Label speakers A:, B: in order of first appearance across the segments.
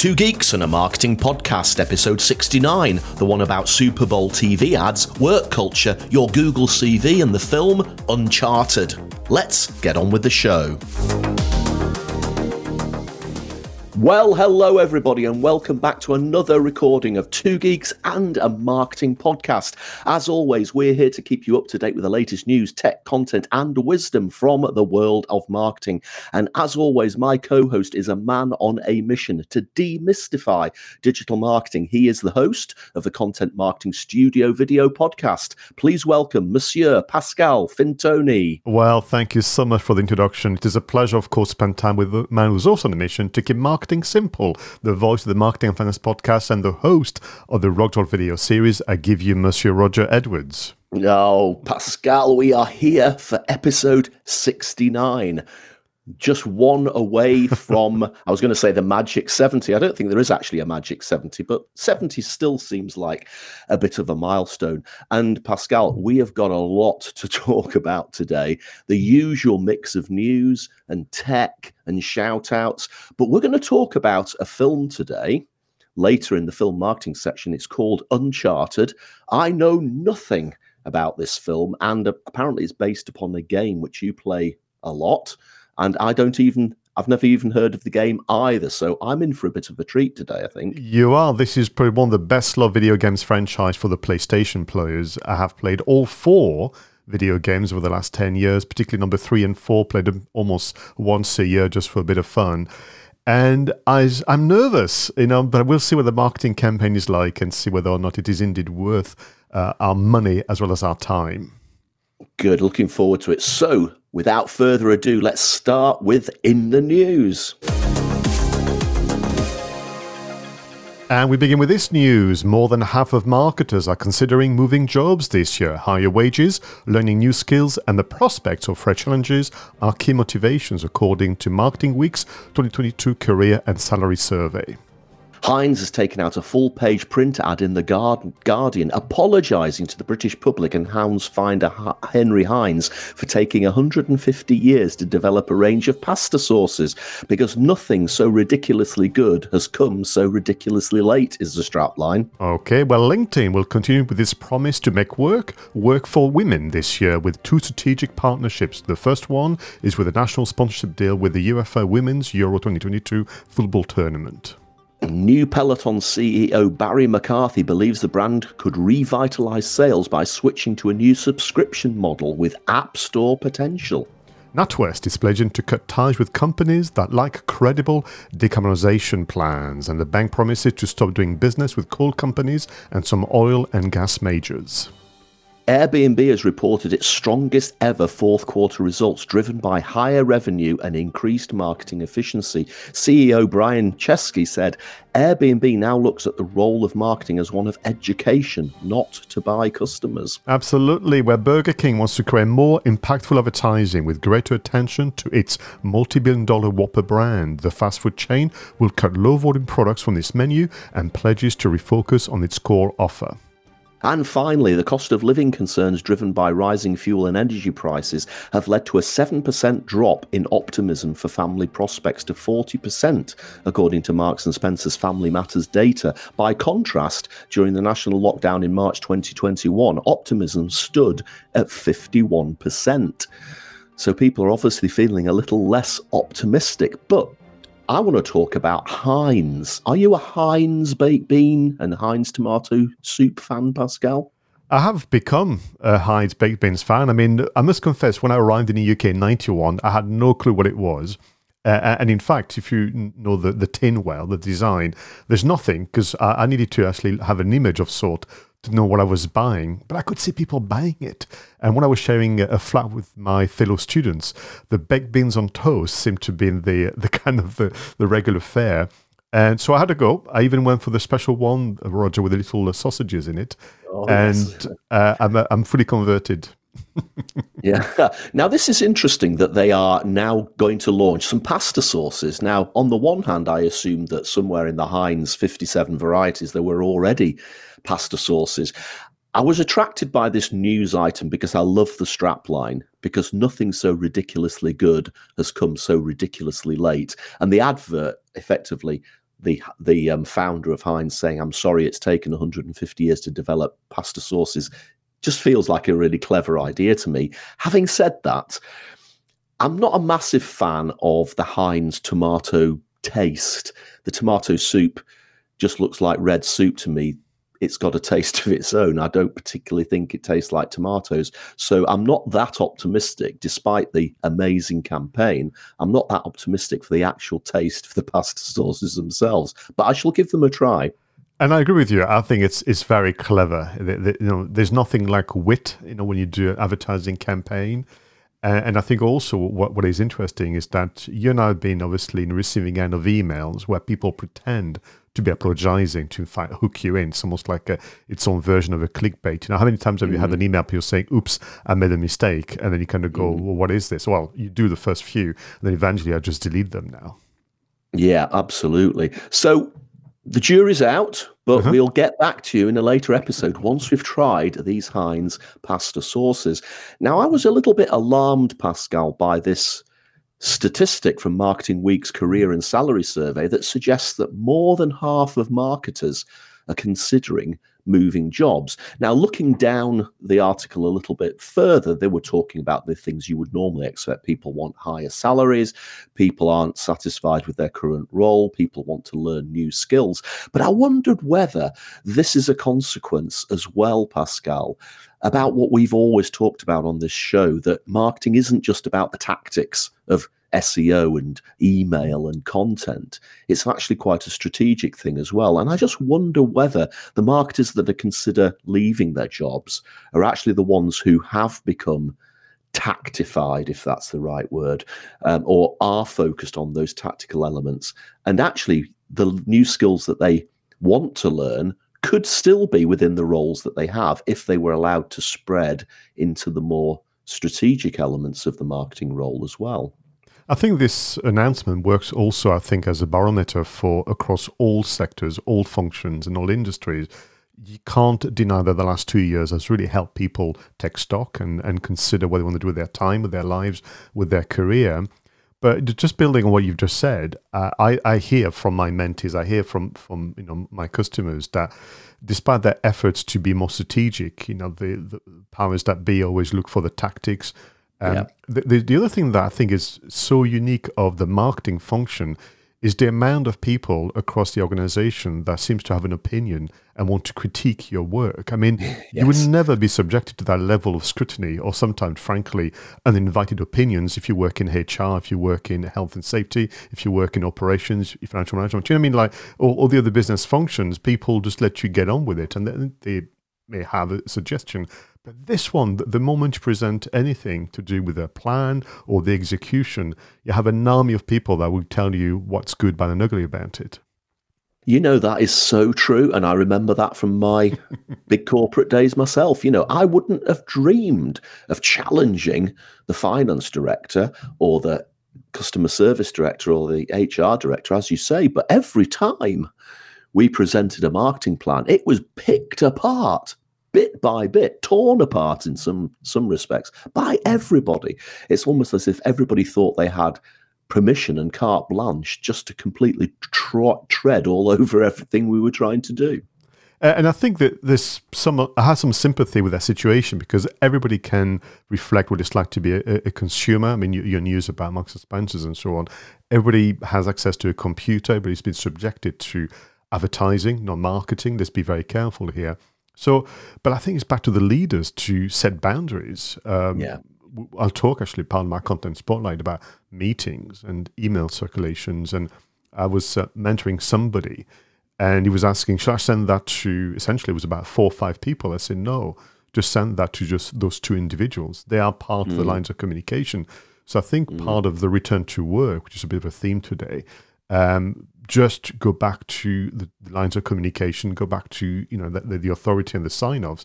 A: Two Geeks and a Marketing Podcast, episode 69, the one about Super Bowl TV ads, work culture, your Google CV, and the film Uncharted. Let's get on with the show. Well, hello everybody, and welcome back to another recording of Two Geeks and a Marketing Podcast. As always, we're here to keep you up to date with the latest news, tech, content, and wisdom from the world of marketing. And as always, my co host is a man on a mission to demystify digital marketing. He is the host of the Content Marketing Studio video podcast. Please welcome Monsieur Pascal Fintoni.
B: Well, thank you so much for the introduction. It is a pleasure, of course, to spend time with the man who's also on a mission to keep marketing Marketing Simple, the voice of the Marketing and Finance podcast and the host of the Rockdoll video series. I give you Monsieur Roger Edwards.
A: Oh, Pascal, we are here for episode 69 just one away from I was going to say the magic 70. I don't think there is actually a magic 70, but 70 still seems like a bit of a milestone. And Pascal, we have got a lot to talk about today. The usual mix of news and tech and shout outs, but we're going to talk about a film today. Later in the film marketing section, it's called Uncharted. I know nothing about this film, and apparently it's based upon a game which you play a lot and I don't even I've never even heard of the game either, so I'm in for a bit of a treat today, I think.
B: You are. This is probably one of the best loved video games franchise for the PlayStation players. I have played all four video games over the last 10 years, particularly number three and four, played them almost once a year just for a bit of fun. And I, I'm nervous, you know, but we'll see what the marketing campaign is like and see whether or not it is indeed worth uh, our money as well as our time.
A: Good. Looking forward to it. So, without further ado, let's start with In the News.
B: And we begin with this news. More than half of marketers are considering moving jobs this year. Higher wages, learning new skills, and the prospect of fresh challenges are key motivations, according to Marketing Week's 2022 Career and Salary Survey.
A: Heinz has taken out a full page print ad in The Guardian apologising to the British public and hounds finder Henry Heinz for taking 150 years to develop a range of pasta sauces because nothing so ridiculously good has come so ridiculously late, is the strapline.
B: Okay, well, LinkedIn will continue with its promise to make work work for women this year with two strategic partnerships. The first one is with a national sponsorship deal with the UEFA Women's Euro 2022 football tournament.
A: New Peloton CEO Barry McCarthy believes the brand could revitalize sales by switching to a new subscription model with App Store potential.
B: NatWest is pledging to cut ties with companies that lack credible decarbonization plans, and the bank promises to stop doing business with coal companies and some oil and gas majors.
A: Airbnb has reported its strongest ever fourth quarter results, driven by higher revenue and increased marketing efficiency. CEO Brian Chesky said Airbnb now looks at the role of marketing as one of education, not to buy customers.
B: Absolutely, where Burger King wants to create more impactful advertising with greater attention to its multi billion dollar Whopper brand. The fast food chain will cut low volume products from its menu and pledges to refocus on its core offer.
A: And finally, the cost of living concerns driven by rising fuel and energy prices have led to a 7% drop in optimism for family prospects to 40%, according to Marks and Spencer's Family Matters data. By contrast, during the national lockdown in March 2021, optimism stood at 51%. So people are obviously feeling a little less optimistic, but I want to talk about Heinz. Are you a Heinz baked bean and Heinz tomato soup fan, Pascal?
B: I have become a Heinz baked beans fan. I mean, I must confess, when I arrived in the UK in '91, I had no clue what it was. Uh, and in fact, if you know the, the tin well, the design, there's nothing because I, I, needed to actually have an image of sort to know what I was buying, but I could see people buying it. And when I was sharing a flat with my fellow students, the baked beans on toast seemed to be the the kind of the, the regular fare. And so I had to go. I even went for the special one, Roger, with the little uh, sausages in it. Oh, and yes. uh, I'm, uh, I'm fully converted.
A: yeah. Now, this is interesting that they are now going to launch some pasta sauces. Now, on the one hand, I assume that somewhere in the Heinz 57 varieties, there were already pasta sauces. I was attracted by this news item because I love the strapline, because nothing so ridiculously good has come so ridiculously late. And the advert effectively the the um, founder of Heinz saying, "I'm sorry, it's taken 150 years to develop pasta sauces," just feels like a really clever idea to me. Having said that, I'm not a massive fan of the Heinz tomato taste. The tomato soup just looks like red soup to me it's got a taste of its own. I don't particularly think it tastes like tomatoes. So I'm not that optimistic, despite the amazing campaign. I'm not that optimistic for the actual taste of the pasta sauces themselves, but I shall give them a try.
B: And I agree with you. I think it's it's very clever. The, the, you know, there's nothing like wit. You know, when you do an advertising campaign, uh, and I think also what, what is interesting is that you're now being obviously in receiving end of emails where people pretend to be apologizing to find, hook you in. It's almost like a, its own version of a clickbait. You know, how many times have mm. you had an mm. email people saying, oops, I made a mistake? And then you kind of go, mm. well, what is this? Well, you do the first few, and then eventually I just delete them now.
A: Yeah, absolutely. So the jury's out, but uh-huh. we'll get back to you in a later episode once we've tried these Heinz pasta sauces. Now, I was a little bit alarmed, Pascal, by this statistic from Marketing Week's career and salary survey that suggests that more than half of marketers are considering moving jobs. Now, looking down the article a little bit further, they were talking about the things you would normally expect. People want higher salaries, people aren't satisfied with their current role, people want to learn new skills. But I wondered whether this is a consequence as well, Pascal, about what we've always talked about on this show that marketing isn't just about the tactics of SEO and email and content. It's actually quite a strategic thing as well. And I just wonder whether the marketers that are consider leaving their jobs are actually the ones who have become tactified, if that's the right word, um, or are focused on those tactical elements. And actually, the new skills that they want to learn could still be within the roles that they have if they were allowed to spread into the more strategic elements of the marketing role as well.
B: I think this announcement works also, I think, as a barometer for across all sectors, all functions, and all industries. You can't deny that the last two years has really helped people take stock and, and consider what they want to do with their time, with their lives, with their career. But just building on what you've just said, uh, I, I hear from my mentees, I hear from from you know my customers that despite their efforts to be more strategic, you know the, the powers that be always look for the tactics, um, yeah. the, the, the other thing that I think is so unique of the marketing function is the amount of people across the organization that seems to have an opinion and want to critique your work. I mean, yes. you would never be subjected to that level of scrutiny or sometimes, frankly, uninvited opinions if you work in HR, if you work in health and safety, if you work in operations, financial management. Do you know what I mean? Like all, all the other business functions, people just let you get on with it and they, they may have a suggestion. But this one, the moment you present anything to do with a plan or the execution, you have an army of people that will tell you what's good, bad, and ugly about it.
A: You know, that is so true. And I remember that from my big corporate days myself. You know, I wouldn't have dreamed of challenging the finance director or the customer service director or the HR director, as you say. But every time we presented a marketing plan, it was picked apart bit by bit, torn apart in some some respects by everybody. It's almost as if everybody thought they had permission and carte blanche just to completely trot, tread all over everything we were trying to do.
B: Uh, and I think that this some I have some sympathy with that situation because everybody can reflect what it's like to be a, a consumer. I mean, you, your news about Marks and Spencers and so on. Everybody has access to a computer. Everybody's been subjected to advertising, not marketing. Let's be very careful here. So, but I think it's back to the leaders to set boundaries. Um,
A: yeah.
B: I'll talk actually part of my content spotlight about meetings and email circulations. And I was uh, mentoring somebody and he was asking, should I send that to, essentially it was about four or five people. I said, no, just send that to just those two individuals. They are part mm. of the mm. lines of communication. So I think mm. part of the return to work, which is a bit of a theme today, um, just go back to the lines of communication, go back to you know the, the authority and the sign-offs,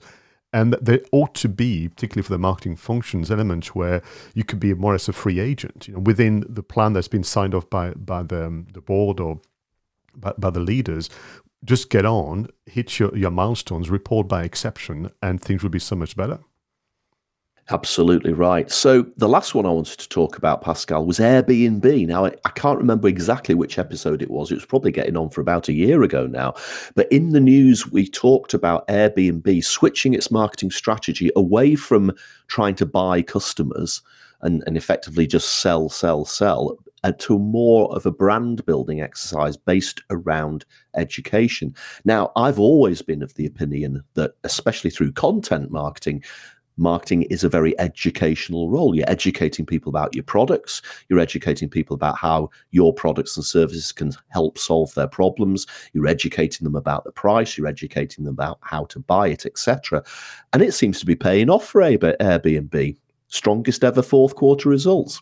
B: and there ought to be, particularly for the marketing functions, elements where you could be more as a free agent, you know, within the plan that's been signed off by by the um, the board or by, by the leaders. Just get on, hit your, your milestones, report by exception, and things will be so much better.
A: Absolutely right. So the last one I wanted to talk about, Pascal, was Airbnb. Now, I, I, can't remember exactly which episode it was. It was probably getting on for about a year ago now. But in the news, we talked about Airbnb switching its marketing strategy away from trying to buy customers and, and effectively just sell, sell, sell, uh, to more of a brand building exercise based around education. Now, I've always been of the opinion that, especially through content marketing, marketing is a very educational role. You're educating people about your products, you're educating people about how your products and services can help solve their problems, you're educating them about the price, you're educating them about how to buy it, etc. And it seems to be paying off for Airbnb. Strongest ever fourth quarter results.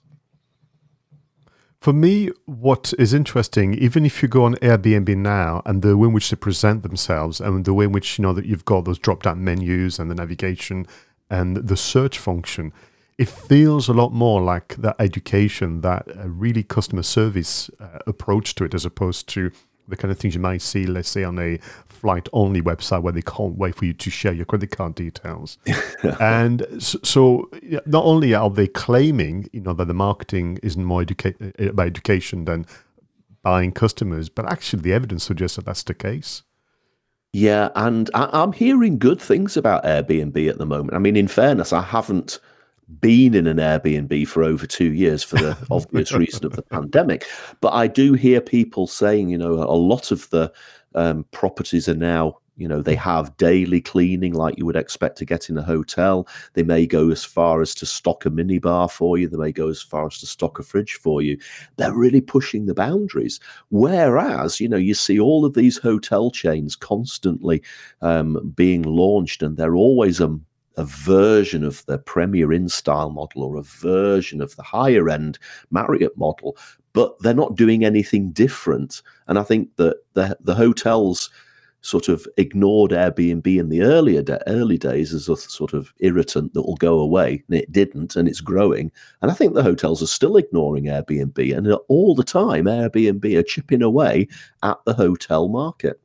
B: For me, what is interesting, even if you go on Airbnb now and the way in which they present themselves and the way in which you know that you've got those drop down menus and the navigation and the search function, it feels a lot more like that education, that uh, really customer service uh, approach to it, as opposed to the kind of things you might see, let's say, on a flight only website where they can't wait for you to share your credit card details. and so, so, not only are they claiming, you know, that the marketing isn't more educa- uh, about education than buying customers, but actually the evidence suggests that that's the case.
A: Yeah, and I, am hearing good things about Airbnb at the moment. I mean, in fairness, I haven't been in an Airbnb for over two years for the obvious reason of the pandemic, but I do hear people saying, you know, a lot of the um, properties are now you know, they have daily cleaning like you would expect to get in a hotel. They may go as far as to stock a minibar for you. They may go as far as to stock a fridge for you. They're really pushing the boundaries. Whereas, you know, you see all of these hotel chains constantly um, being launched, and they're always a, a version of the Premier Inn style model or a version of the higher end Marriott model, but they're not doing anything different. And I think that the the hotels sort of ignored Airbnb in the earlier de- early days as a sort of irritant that will go away, and it didn't, and it's growing. And I think the hotels are still ignoring Airbnb, and all the time Airbnb are chipping away at the hotel market.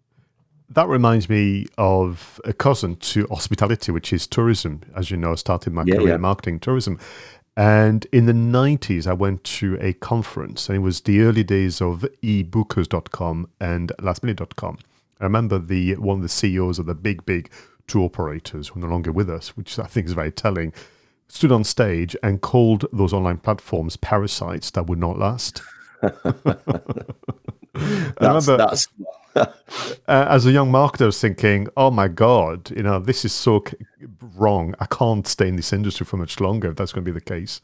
B: That reminds me of a cousin to hospitality, which is tourism. As you know, I started my yeah, career yeah. in marketing tourism. And in the 90s, I went to a conference, and it was the early days of ebookers.com and lastminute.com. I remember the one of the CEOs of the big, big tour operators who are no longer with us, which I think is very telling, stood on stage and called those online platforms parasites that would not last.
A: that's, that's...
B: uh, as a young marketer, I was thinking, oh my God, you know, this is so wrong. I can't stay in this industry for much longer if that's going to be the case.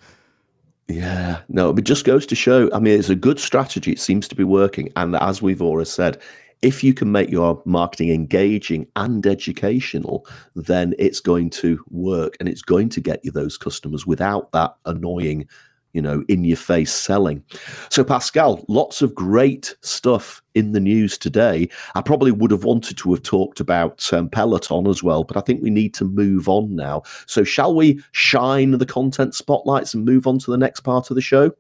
A: Yeah, no, it just goes to show. I mean, it's a good strategy. It seems to be working. And as we've always said, if you can make your marketing engaging and educational, then it's going to work and it's going to get you those customers without that annoying, you know, in your face selling. So, Pascal, lots of great stuff in the news today. I probably would have wanted to have talked about um, Peloton as well, but I think we need to move on now. So, shall we shine the content spotlights and move on to the next part of the show?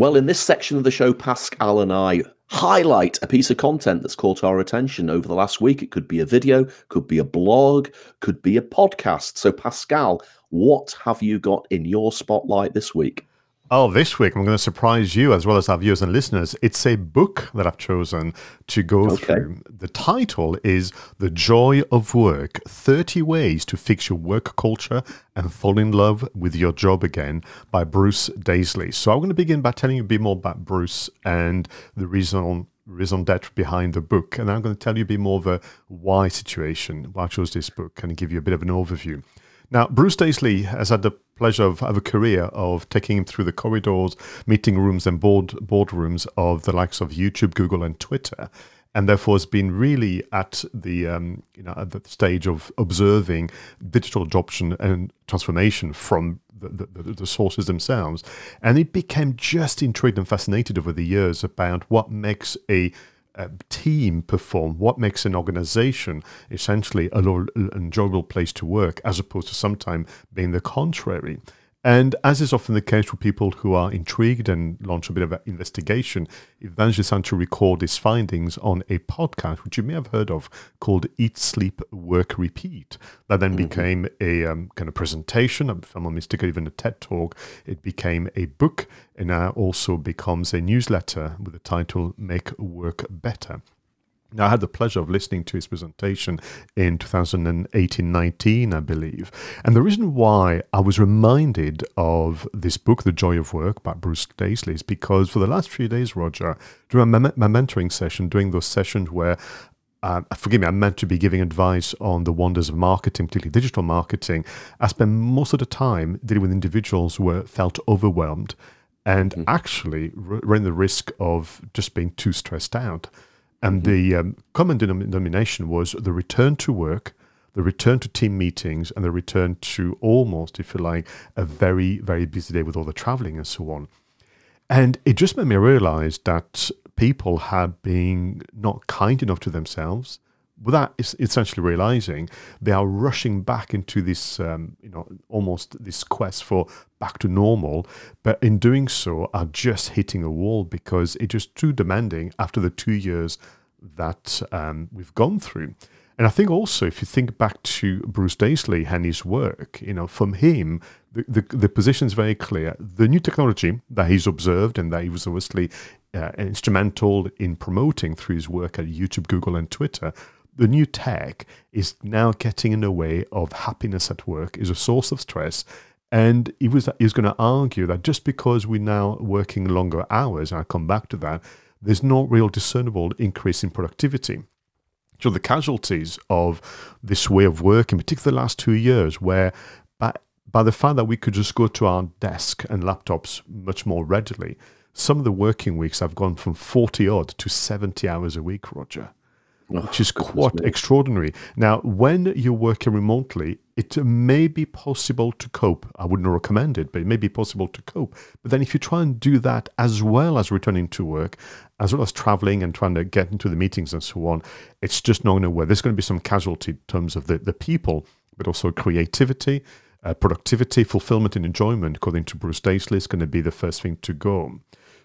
A: Well, in this section of the show, Pascal and I highlight a piece of content that's caught our attention over the last week. It could be a video, could be a blog, could be a podcast. So, Pascal, what have you got in your spotlight this week?
B: Oh, this week I'm going to surprise you as well as our viewers and listeners. It's a book that I've chosen to go okay. through. The title is The Joy of Work 30 Ways to Fix Your Work Culture and Fall in Love with Your Job Again by Bruce Daisley. So I'm going to begin by telling you a bit more about Bruce and the reason raison d'etre behind the book. And I'm going to tell you a bit more of a why situation, why I chose this book, and give you a bit of an overview. Now, Bruce Daisley has had the pleasure of, of a career of taking him through the corridors, meeting rooms, and board boardrooms of the likes of YouTube, Google, and Twitter, and therefore has been really at the um, you know at the stage of observing digital adoption and transformation from the, the, the, sources themselves. And he became just intrigued and fascinated over the years about what makes a team perform, what makes an organization essentially an enjoyable place to work, as opposed to sometimes being the contrary. And as is often the case with people who are intrigued and launch a bit of an investigation, Evangelist to record his findings on a podcast, which you may have heard of, called Eat, Sleep, Work, Repeat. That then mm-hmm. became a um, kind of presentation, if I'm not mistaken, even a TED talk. It became a book and now also becomes a newsletter with the title Make Work Better. Now, I had the pleasure of listening to his presentation in 2018 19, I believe. And the reason why I was reminded of this book, The Joy of Work by Bruce Daisley, is because for the last few days, Roger, during my, my mentoring session, during those sessions where uh, forgive me, I'm meant to be giving advice on the wonders of marketing, particularly digital marketing. I spent most of the time dealing with individuals who felt overwhelmed and mm-hmm. actually ran the risk of just being too stressed out. And mm-hmm. the um, common denomination was the return to work, the return to team meetings, and the return to almost, if you like, a very, very busy day with all the traveling and so on. And it just made me realize that people had been not kind enough to themselves without essentially realizing they are rushing back into this, um, you know, almost this quest for back to normal. But in doing so, are just hitting a wall because it's just too demanding after the two years that um, we've gone through. And I think also, if you think back to Bruce Daisley and his work, you know, from him, the, the, the position is very clear. The new technology that he's observed and that he was obviously uh, instrumental in promoting through his work at YouTube, Google, and Twitter the new tech is now getting in the way of happiness at work, is a source of stress. And he was, he was going to argue that just because we're now working longer hours, and I'll come back to that, there's no real discernible increase in productivity. So the casualties of this way of working, particularly the last two years, where by, by the fact that we could just go to our desk and laptops much more readily, some of the working weeks have gone from 40 odd to 70 hours a week, Roger which is quite extraordinary. Now, when you're working remotely, it may be possible to cope. I wouldn't recommend it, but it may be possible to cope. But then if you try and do that as well as returning to work, as well as traveling and trying to get into the meetings and so on, it's just not going to work. There's going to be some casualty in terms of the, the people, but also creativity, uh, productivity, fulfillment, and enjoyment, according to Bruce Daisley, is going to be the first thing to go.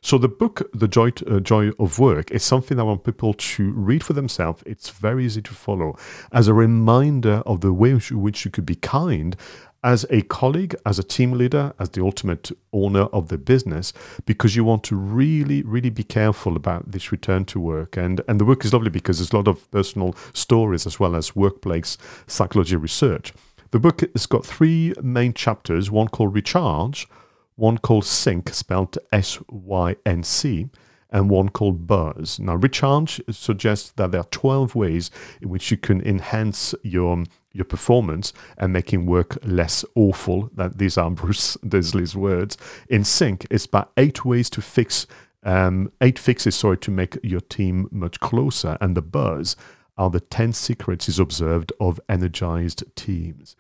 B: So the book, The Joy, uh, Joy of Work, is something I want people to read for themselves. It's very easy to follow as a reminder of the way in which you could be kind as a colleague, as a team leader, as the ultimate owner of the business, because you want to really, really be careful about this return to work. And and the work is lovely because there's a lot of personal stories as well as workplace psychology research. The book has got three main chapters, one called Recharge, one called Sync, spelled S Y N C, and one called Buzz. Now, Recharge suggests that there are 12 ways in which you can enhance your your performance and making work less awful. That these are Bruce Daisley's words. In Sync, it's about eight ways to fix um, eight fixes, sorry, to make your team much closer. And the Buzz are the 10 secrets he's observed of energized teams.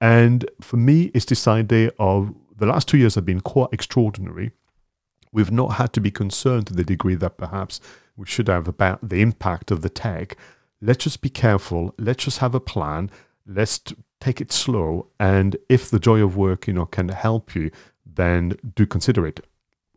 B: And for me, it's this idea of the last two years have been quite extraordinary. We've not had to be concerned to the degree that perhaps we should have about the impact of the tech. Let's just be careful. Let's just have a plan. Let's take it slow. And if the joy of work, you know, can help you, then do consider it.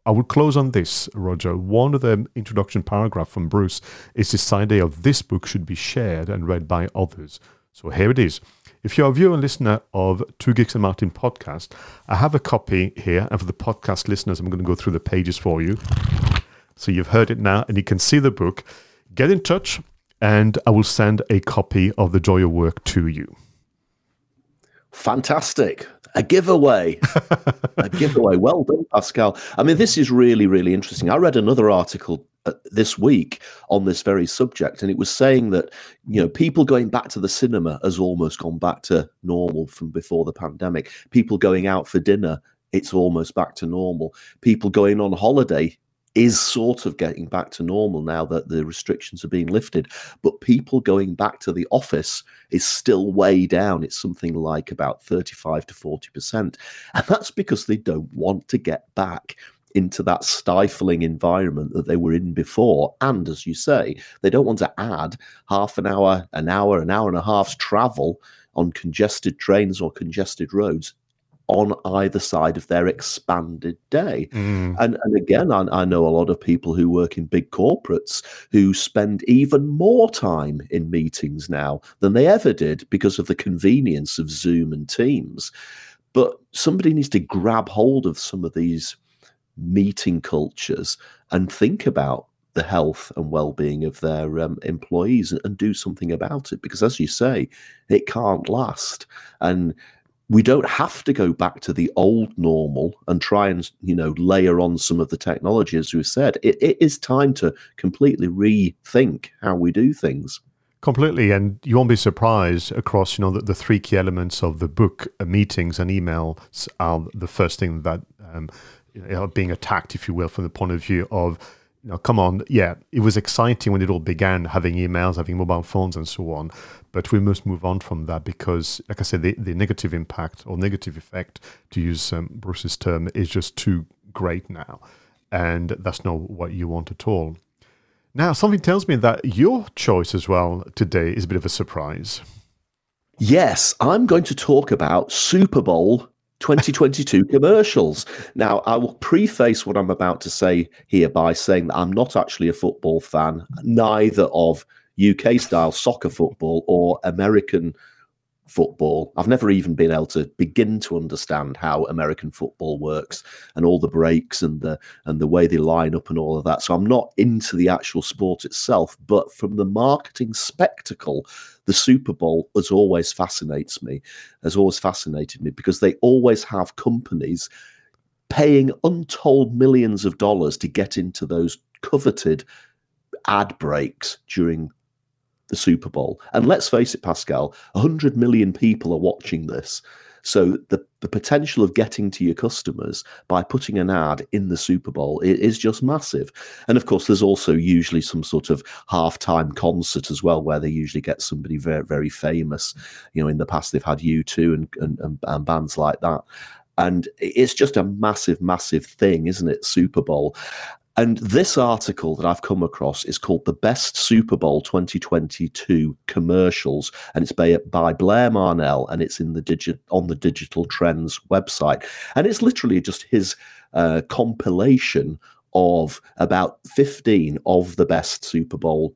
B: I would close on this, Roger. One of the introduction paragraph from Bruce is this idea of this book should be shared and read by others. So here it is. If you're a viewer and listener of Two Geeks and Martin podcast, I have a copy here. And for the podcast listeners, I'm going to go through the pages for you. So you've heard it now and you can see the book. Get in touch and I will send a copy of The Joy of Work to you.
A: Fantastic. A giveaway. a giveaway. Well done, Pascal. I mean, this is really, really interesting. I read another article Uh, this week on this very subject, and it was saying that you know people going back to the cinema has almost gone back to normal from before the pandemic. People going out for dinner, it's almost back to normal. People going on holiday is sort of getting back to normal now that the restrictions are being lifted. But people going back to the office is still way down. It's something like about 35 to 40%. And that's because they don't want to get back into that stifling environment that they were in before. And as you say, they don't want to add half an hour, an hour, an hour and a half's travel on congested trains or congested roads on either side of their expanded day. Mm. And, and again, I, I, know a lot of people who work in big corporates who spend even more time in meetings now than they ever did because of the convenience of Zoom and Teams. But somebody needs to grab hold of some of these meeting cultures and think about the health and well-being of their um, employees and, and, do something about it because as you say it can't last. And we don't have to go back to the old normal and try and you know layer on some of the technology as we've said. It, it is time to completely rethink how we do things.
B: Completely and you won't be surprised across you know the, the three key elements of the book uh, meetings and emails are the first thing that um, you know, being attacked if you will from the point of view of you know, come on, yeah, it was exciting when it all began, having emails, having mobile phones, and so on. But we must move on from that because, like I said, the, the negative impact or negative effect, to use um, Bruce's term, is just too great now. And that's not what you want at all. Now, something tells me that your choice as well today is a bit of a surprise.
A: Yes, I'm going to talk about Super Bowl 2022 commercials. Now, I will preface what I'm about to say here by saying that I'm not actually a football fan, neither of UK style soccer football or American football. I've never even been able to begin to understand how American football works and all the breaks and the and the way they line up and all of that. So I'm not into the actual sport itself, but from the marketing spectacle, the Super Bowl has always fascinates me, has always fascinated me because they always have companies paying untold millions of dollars to get into those coveted ad breaks during the Super Bowl. And let's face it, Pascal, 100 million people are watching this. So the, the potential of getting to your customers by putting an ad in the Super Bowl is just massive. And of course, there's also usually some sort of halftime concert as well, where they usually get somebody very, very famous. You know, in the past, they've had U2 and, and, and, and bands like that. And it's just a massive, massive thing, isn't it? Super Bowl. And this article that I've come across is called The Best Super Bowl 2022 Commercials, and it's by, by Blair Marnell, and it's in the digit on the Digital Trends website. And it's literally just his uh, compilation of about 15 of the best Super Bowl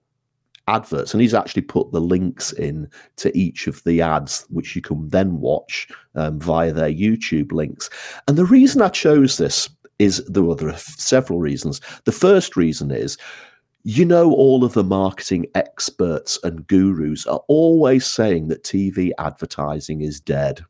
A: adverts and he's actually put the links in to each of the ads which you can then watch um, via their youtube links and the reason i chose this is there, are several reasons. The first reason is you know, all of the marketing experts and gurus are always saying that TV advertising is dead.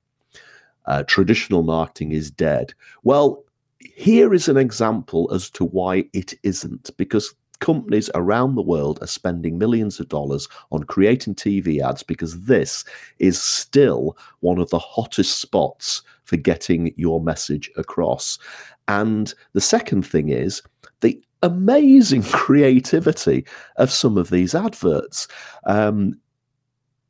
A: Uh, traditional marketing is dead. Well, here is an example as to why it isn't, because companies around the world are spending millions of dollars on creating TV ads because this is still one of the hottest spots for getting your message across. And the second thing is the amazing creativity of some of these adverts. Um,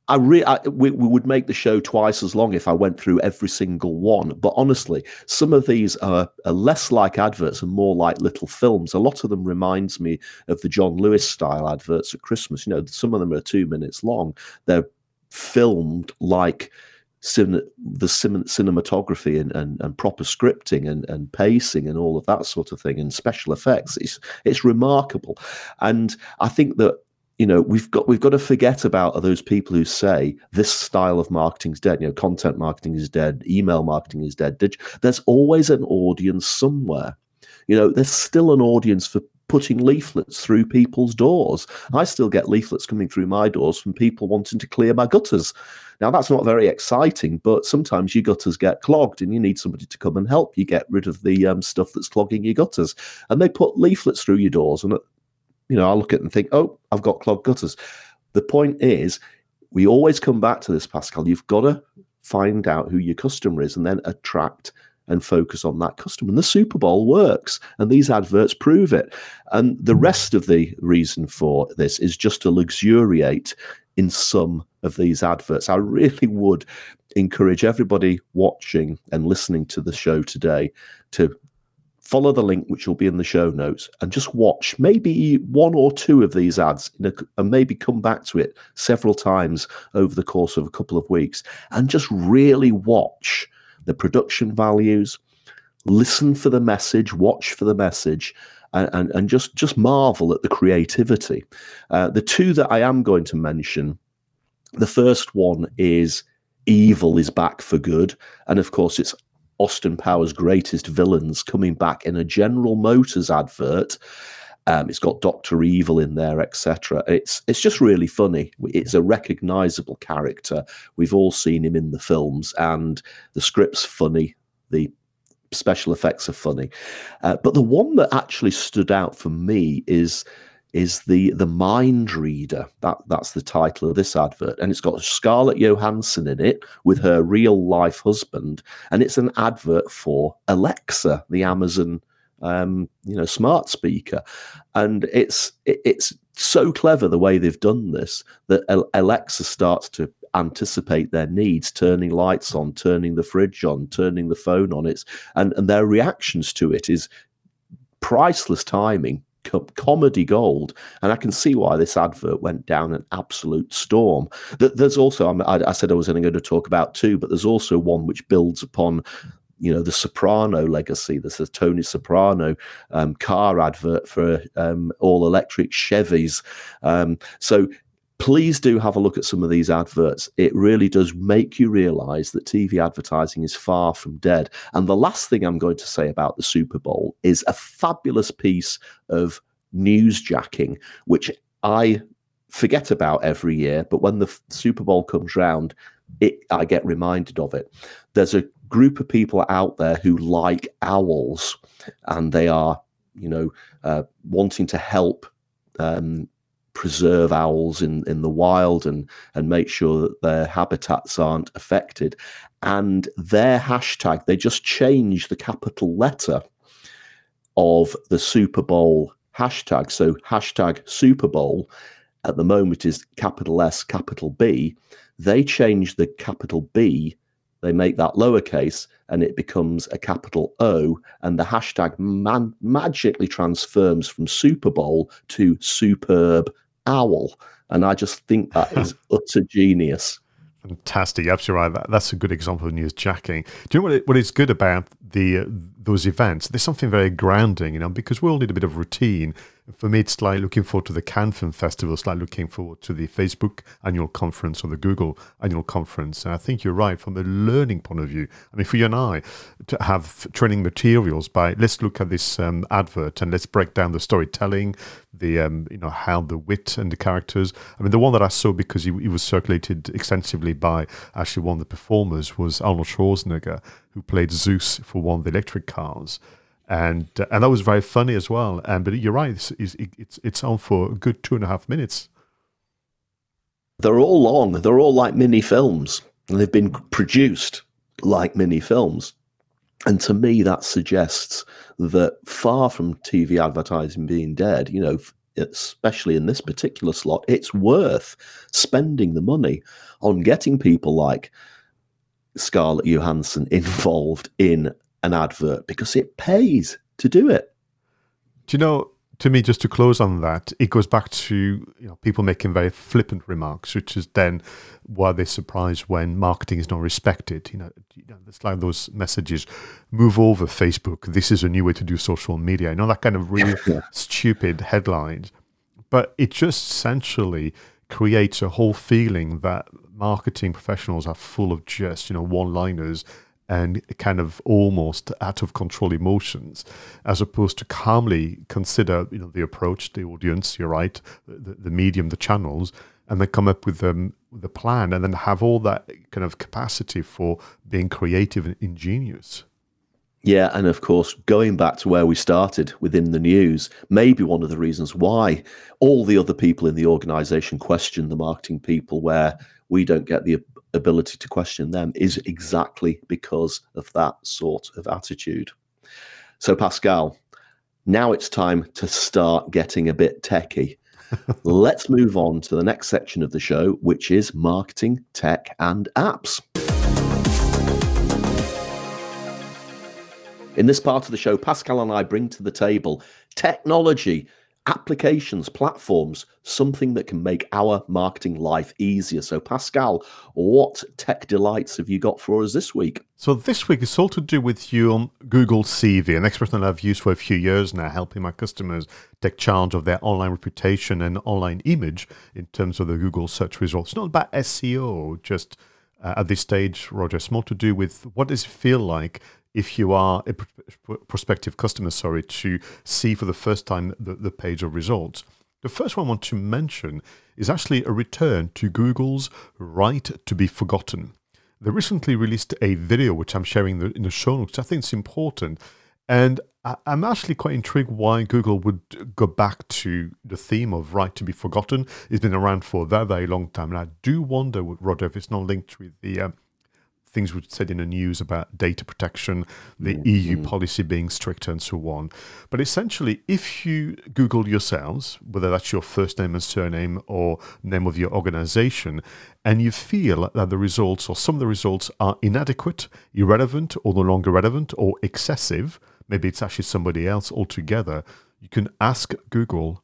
A: I, re- I we, we, would make the show twice as long if I went through every single one. But honestly, some of these are, are, less like adverts and more like little films. A lot of them reminds me of the John Lewis style adverts at Christmas. You know, some of them are two minutes long. They're filmed like the cin- cinematography and, and, and, proper scripting and, and pacing and all of that sort of thing and special effects. It's it's remarkable, and I think that you know we've got we've got to forget about those people who say this style of marketing is dead. You know, content marketing is dead, email marketing is dead. There's always an audience somewhere. You know, there's still an audience for putting leaflets through people's doors. I still get leaflets coming through my doors from people wanting to clear my gutters. Now, that's not very exciting, but sometimes your gutters get clogged and you need somebody to come and help you get rid of the um, stuff that's clogging your gutters. And they put leaflets through your doors. And, uh, you know, I look at it and think, oh, I've got clogged gutters. The point is, we always come back to this, Pascal. You've got to find out who your customer is and then attract and focus on that customer. And the Super Bowl works, and these adverts prove it. And the rest of the reason for this is just to luxuriate in some of these adverts. I really would encourage everybody watching and listening to the show today to follow the link which will be in the show notes and just watch maybe one or two of these ads and maybe come back to it several times over the course of a couple of weeks and just really watch the production values. Listen for the message, watch for the message, and, and, just, just marvel at the creativity. Uh, the two that I am going to mention the first one is Evil is back for good. And of course, it's Austin Powers' greatest villains coming back in a General Motors advert. Um, it's got Doctor Evil in there, etc. It's it's just really funny. It's a recognizable character. We've all seen him in the films, and the script's funny. The special effects are funny. Uh, but the one that actually stood out for me is is the the mind reader. That that's the title of this advert, and it's got Scarlett Johansson in it with her real life husband, and it's an advert for Alexa, the Amazon um, you know smart speaker, and it's it, it's so clever the way they've done this that Alexa starts to anticipate their needs, turning lights on, turning the fridge on, turning the phone on. It's and and their reactions to it is priceless timing co- comedy gold, and I can see why this advert went down an absolute storm. There's also, I, said I was going to talk about two, but there's also one which builds upon you know the Soprano legacy. There's a Tony Soprano um, car advert for um, all electric Chevys. Um, so please do have a look at some of these adverts. It really does make you realize that TV advertising is far from dead. And the last thing I'm going to say about the Super Bowl is a fabulous piece of newsjacking, which I forget about every year, but when the Super Bowl comes round, it, I get reminded of it. There's a group of people out there who like owls, and they are, you know, uh, wanting to help um, preserve owls in, in the wild and, and make sure that their habitats aren't affected. And their hashtag, they just change the capital letter of the Super Bowl hashtag. So hashtag Super Bowl at the moment is capital S, capital B. They change the capital B, they make that lowercase, and it becomes a capital O, and the hashtag man- magically transforms from Super Bowl to superb owl. And I just think that is utter genius.
B: Fantastic. Absolutely right. That, that's a good example of news jacking. Do you know what, it, what is good about the uh, those events? There's something very grounding, you know, because we all need a bit of routine for me, it's like looking forward to the Cannes Film Festival. It's like looking forward to the Facebook annual conference or the Google annual conference. And I think you're right from a learning point of view. I mean, for you and I to have training materials by let's look at this um, advert and let's break down the storytelling, the um, you know how the wit and the characters. I mean, the one that I saw because he was circulated extensively by actually one of the performers was Arnold Schwarzenegger, who played Zeus for one of the electric cars and uh, and that was very funny as well. And but you're right, it's, it's it's on for a good two and a half minutes.
A: They're all long. They're all like mini films, and they've been produced like mini films. And to me, that suggests that far from TV advertising being dead, you know, especially in this particular slot, it's worth spending the money on getting people like Scarlett Johansson involved in an advert because it pays to do it.
B: Do you know, to me, just to close on that, it goes back to you know, people making very flippant remarks, which is then why they're surprised when marketing is not respected. You know, you know, it's like those messages, move over Facebook. This is a new way to do social media. You know, that kind of really yeah. stupid headlines. But it just essentially creates a whole feeling that marketing professionals are full of just, you know, one-liners and kind of almost out of control emotions, as opposed to calmly consider you know the approach, the audience, you're right, the, the medium, the channels, and then come up with um, the plan, and then have all that kind of capacity for being creative and ingenious.
A: Yeah, and of course, going back to where we started within the news, maybe one of the reasons why all the other people in the organization question the marketing people, where we don't get the ability to question them is exactly because of that sort of attitude. So, Pascal, now it's time to start getting a bit techy. Let's move on to the next section of the show, which is marketing, tech, and apps. In this part of the show, Pascal and I bring to the table technology applications, platforms, something that can make our marketing life easier. So, Pascal, what tech delights have you got for us this week?
B: So, this week is all to do with your Google CV, an expression that I've used for a few years now, helping my customers take charge of their online reputation and online image in terms of the Google search results. It's not about SEO, just uh, at this stage, Roger. It's more to do with what does it feel like if you are a prospective customer, sorry, to see for the first time the, the page of results. The first one I want to mention is actually a return to Google's right to be forgotten. They recently released a video which I'm sharing in the show notes. I think it's important. And I'm actually quite intrigued why Google would go back to the theme of right to be forgotten. It's been around for a very, very long time. And I do wonder, Roger, if it's not linked with the um, things we said in the news about data protection, the mm-hmm. EU policy being stricter, and so on. But essentially, if you Google yourselves, whether that's your first name and surname or name of your organization, and you feel that the results or some of the results are inadequate, irrelevant, or no longer relevant, or excessive, maybe it's actually somebody else altogether, you can ask Google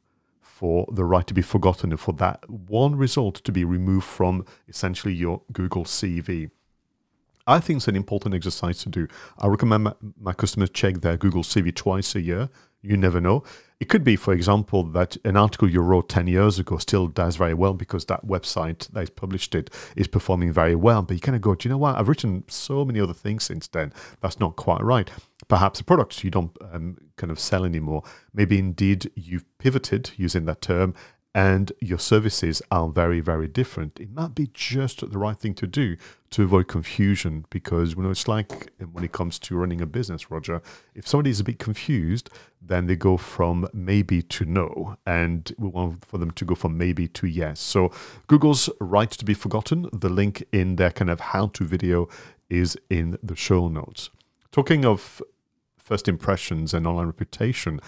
B: for the right to be forgotten and for that one result to be removed from essentially your Google CV. I think it's an important exercise to do. I recommend my, my, customers check their Google CV twice a year. You never know. It could be, for example, that an article you wrote 10 years ago still does very well because that website that has published it is performing very well. But you kind of go, do you know what? I've written so many other things since then. That's not quite right. Perhaps a product you don't um, kind of sell anymore. Maybe indeed you've pivoted using that term and your services are very, very different, it might be just the right thing to do to avoid confusion. Because you know it's like when it comes to running a business, Roger. If somebody is a bit confused, then they go from maybe to no, and we want for them to go from maybe to yes. So Google's right to be forgotten. The link in their kind of how-to video is in the show notes. Talking of first impressions and online reputation,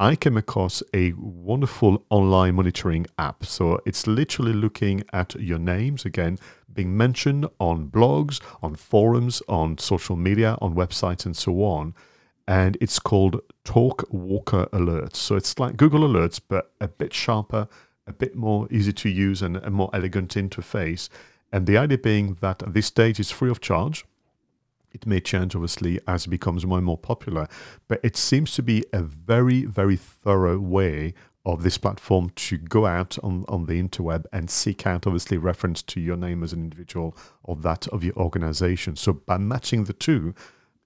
B: I came across a wonderful online monitoring app. So it's literally looking at your names again being mentioned on blogs, on forums, on social media, on websites, and so on. And it's called Talkwalker Alerts. So it's like Google Alerts, but a bit sharper, a bit more easy to use, and a more elegant interface. And the idea being that at this stage is free of charge. It may change, obviously, as it becomes more and more popular, but it seems to be a very, very thorough way of this platform to go out on, on the interweb and seek out, obviously, reference to your name as an individual or that of your organization. So by matching the two,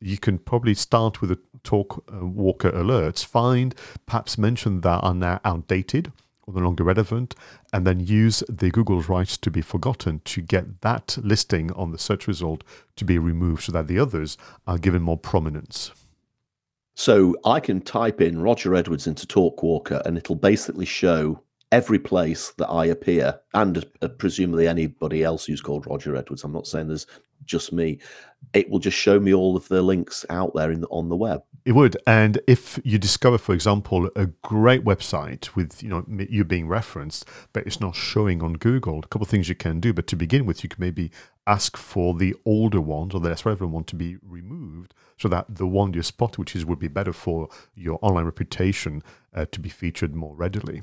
B: you can probably start with a talk uh, walker alerts, find perhaps mention that are now outdated or no longer relevant, and then use the Google's right to be forgotten to get that listing on the search result to be removed so that the others are given more prominence.
A: So I can type in Roger Edwards into Talkwalker and it'll basically show every place that I appear, and uh, presumably anybody else who's called Roger Edwards. I'm not saying there's just me. It will just show me all of the links out there in the, on the web.
B: It would, and if you discover, for example, a great website with you know you being referenced, but it's not showing on Google, a couple of things you can do. But to begin with, you can maybe ask for the older ones or the less relevant one to be removed, so that the one you spot, which is would be better for your online reputation, uh, to be featured more readily.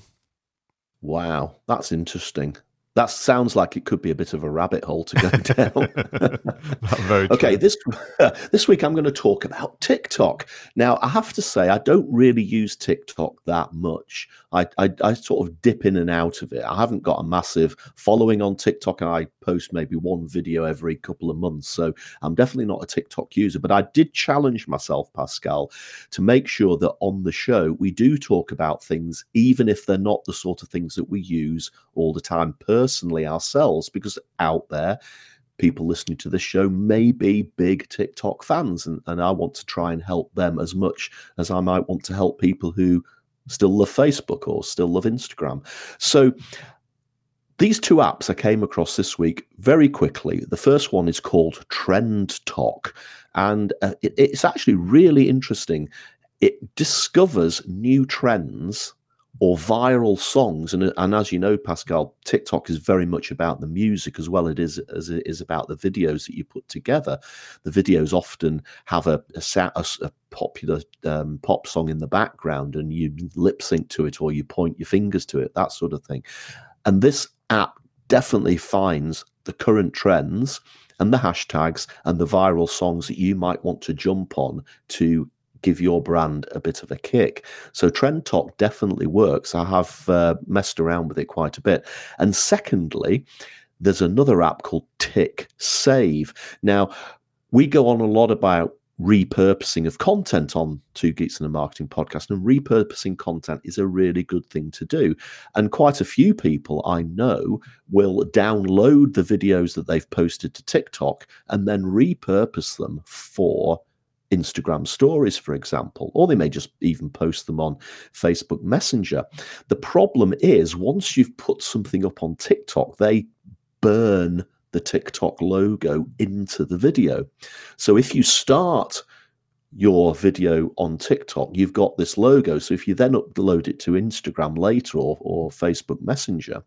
A: Wow, that's interesting. That sounds like it could be a bit of a rabbit hole to go down. okay, this this week I'm going to talk about TikTok. Now, I have to say I don't really use TikTok that much. I, I, I sort of dip in and out of it. I haven't got a massive following on TikTok, and I post maybe one video every couple of months. So I'm definitely not a TikTok user. But I did challenge myself, Pascal, to make sure that on the show we do talk about things, even if they're not the sort of things that we use all the time. Personally ourselves because out there people listening to this show may be big TikTok fans, and, and I want to try and help them as much as I might want to help people who still love Facebook or still love Instagram. So these two apps I came across this week very quickly. The first one is called TrendTok, and uh, it, it's actually really interesting. It discovers new trends or viral songs. And, and as you know, Pascal, TikTok is very much about the music as well it is as it is about the videos that you put together. The videos often have a, a, a, a popular um, pop song in the background and you lip sync to it or you point your fingers to it, that sort of thing. And this app definitely finds the current trends and the hashtags and the viral songs that you might want to jump on to give your brand a bit of a kick. So TrendTok definitely works. I have uh, messed around with it quite a bit. And secondly, there's another app called Tick Save. Now, we go on a lot about repurposing of content on Two Geeks and a Marketing podcast. And repurposing content is a really good thing to do. And quite a few people I know will download the videos that they've posted to TikTok and then repurpose them for Instagram stories, for example, or they may just even post them on Facebook Messenger. The problem is once you've put something up on TikTok, they burn the TikTok logo into the video. So if you start your video on TikTok, you've got this logo. So if you then upload it to Instagram later or, or Facebook Messenger,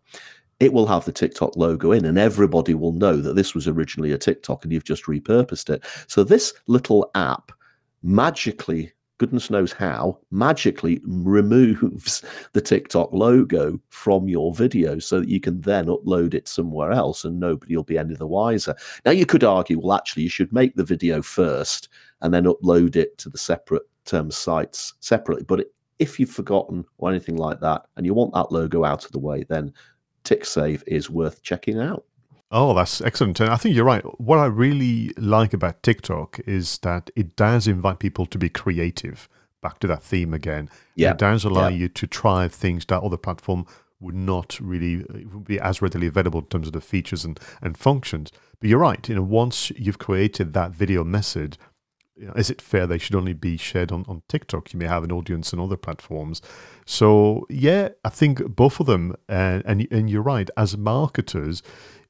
A: it will have the TikTok logo in, and everybody will know that this was originally a TikTok and you've just repurposed it. So, this little app magically, goodness knows how, magically removes the TikTok logo from your video so that you can then upload it somewhere else and nobody will be any the wiser. Now, you could argue, well, actually, you should make the video first and then upload it to the separate um, sites separately. But if you've forgotten or anything like that and you want that logo out of the way, then TickSave is worth checking out.
B: Oh, that's excellent. And I think you're right. What I really like about TikTok is that it does invite people to be creative. Back to that theme again.
A: Yeah.
B: It does allow
A: yeah.
B: you to try things that other platform would not really uh, would be as readily available in terms of the features and, and functions. But you're right. You know, once you've created that video message, you know, is it fair they should only be shared on, on TikTok? You may have an audience on other platforms. So yeah, I think both of them. And and, and you're right. As marketers,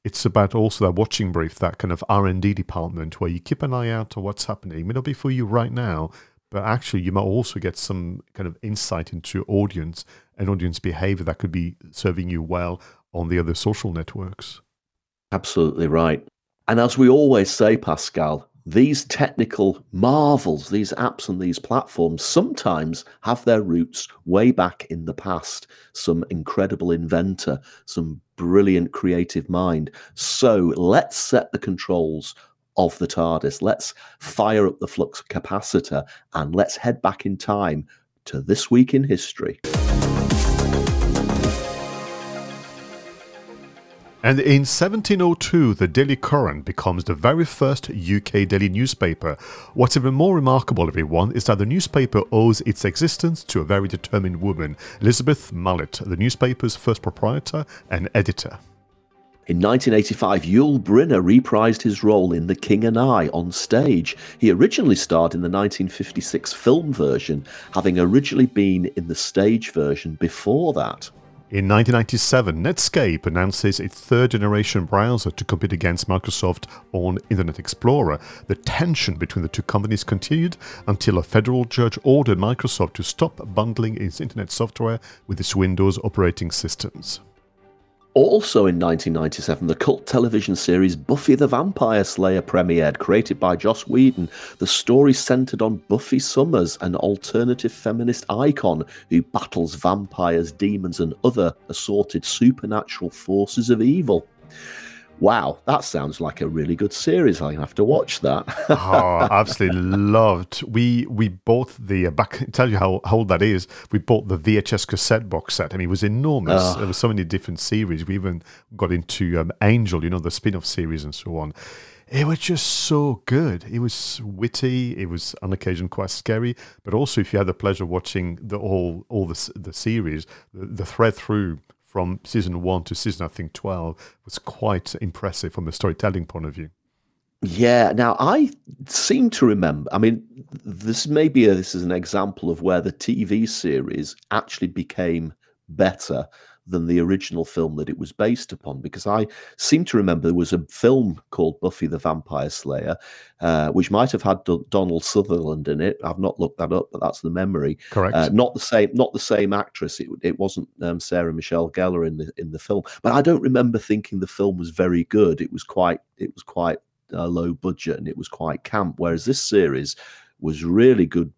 B: it's about also that watching brief, that kind of R and D department where you keep an eye out on what's happening. It may not be for you right now, but actually you might also get some kind of insight into audience and audience behavior that could be serving you well on the other social networks.
A: Absolutely right. And as we always say, Pascal, these technical marvels, these apps and these platforms sometimes have their roots way back in the past. Some incredible inventor, some brilliant creative mind. So let's set the controls of the TARDIS. Let's fire up the flux capacitor and let's head back in time to this week in history.
B: And in 1702, the Daily Courant becomes the very first UK daily newspaper. What's even more remarkable, everyone, is that the newspaper owes its existence to a very determined woman, Elizabeth Mallet, the newspaper's first proprietor and editor.
A: In 1985, Yul Brynner reprised his role in The King and I on stage. He originally starred in the 1956 film version, having originally been in the stage version before that.
B: In 1997, Netscape announces its third generation browser to compete against Microsoft on Internet Explorer. The tension between the two companies continued until a federal judge ordered Microsoft to stop bundling its internet software with its Windows operating systems.
A: Also in 1997, the cult television series Buffy the Vampire Slayer premiered, created by Joss Whedon. The story centered on Buffy Summers, an alternative feminist icon who battles vampires, demons, and other assorted supernatural forces of evil. Wow, that sounds like a really good series. I have to watch that.
B: oh, I absolutely loved. We we bought the uh, back. Tell you how, how old that is. We bought the VHS cassette box set. I mean, it was enormous. Oh. There were so many different series. We even got into um, Angel, you know, the spin-off series and so on. It was just so good. It was witty. It was on occasion quite scary, but also if you had the pleasure of watching the all all the the series, the, the thread through from season one to season, I think, 12 was quite impressive from a storytelling point of view.
A: Yeah. Now, I seem to remember, I mean, this may be this is an example of where the TV series actually became better than the original film that it was based upon because I seem to remember there was a film called Buffy the Vampire Slayer, uh, which might have had D- Donald Sutherland in it. I've not looked that up, but that's the memory.
B: Correct.
A: Uh, not the same, not the same actress. It, it wasn't um, Sarah Michelle Gellar in the in the film, but I don't remember thinking the film was very good. It was quite, it was quite uh, low budget and it was quite camp. Whereas this series was really good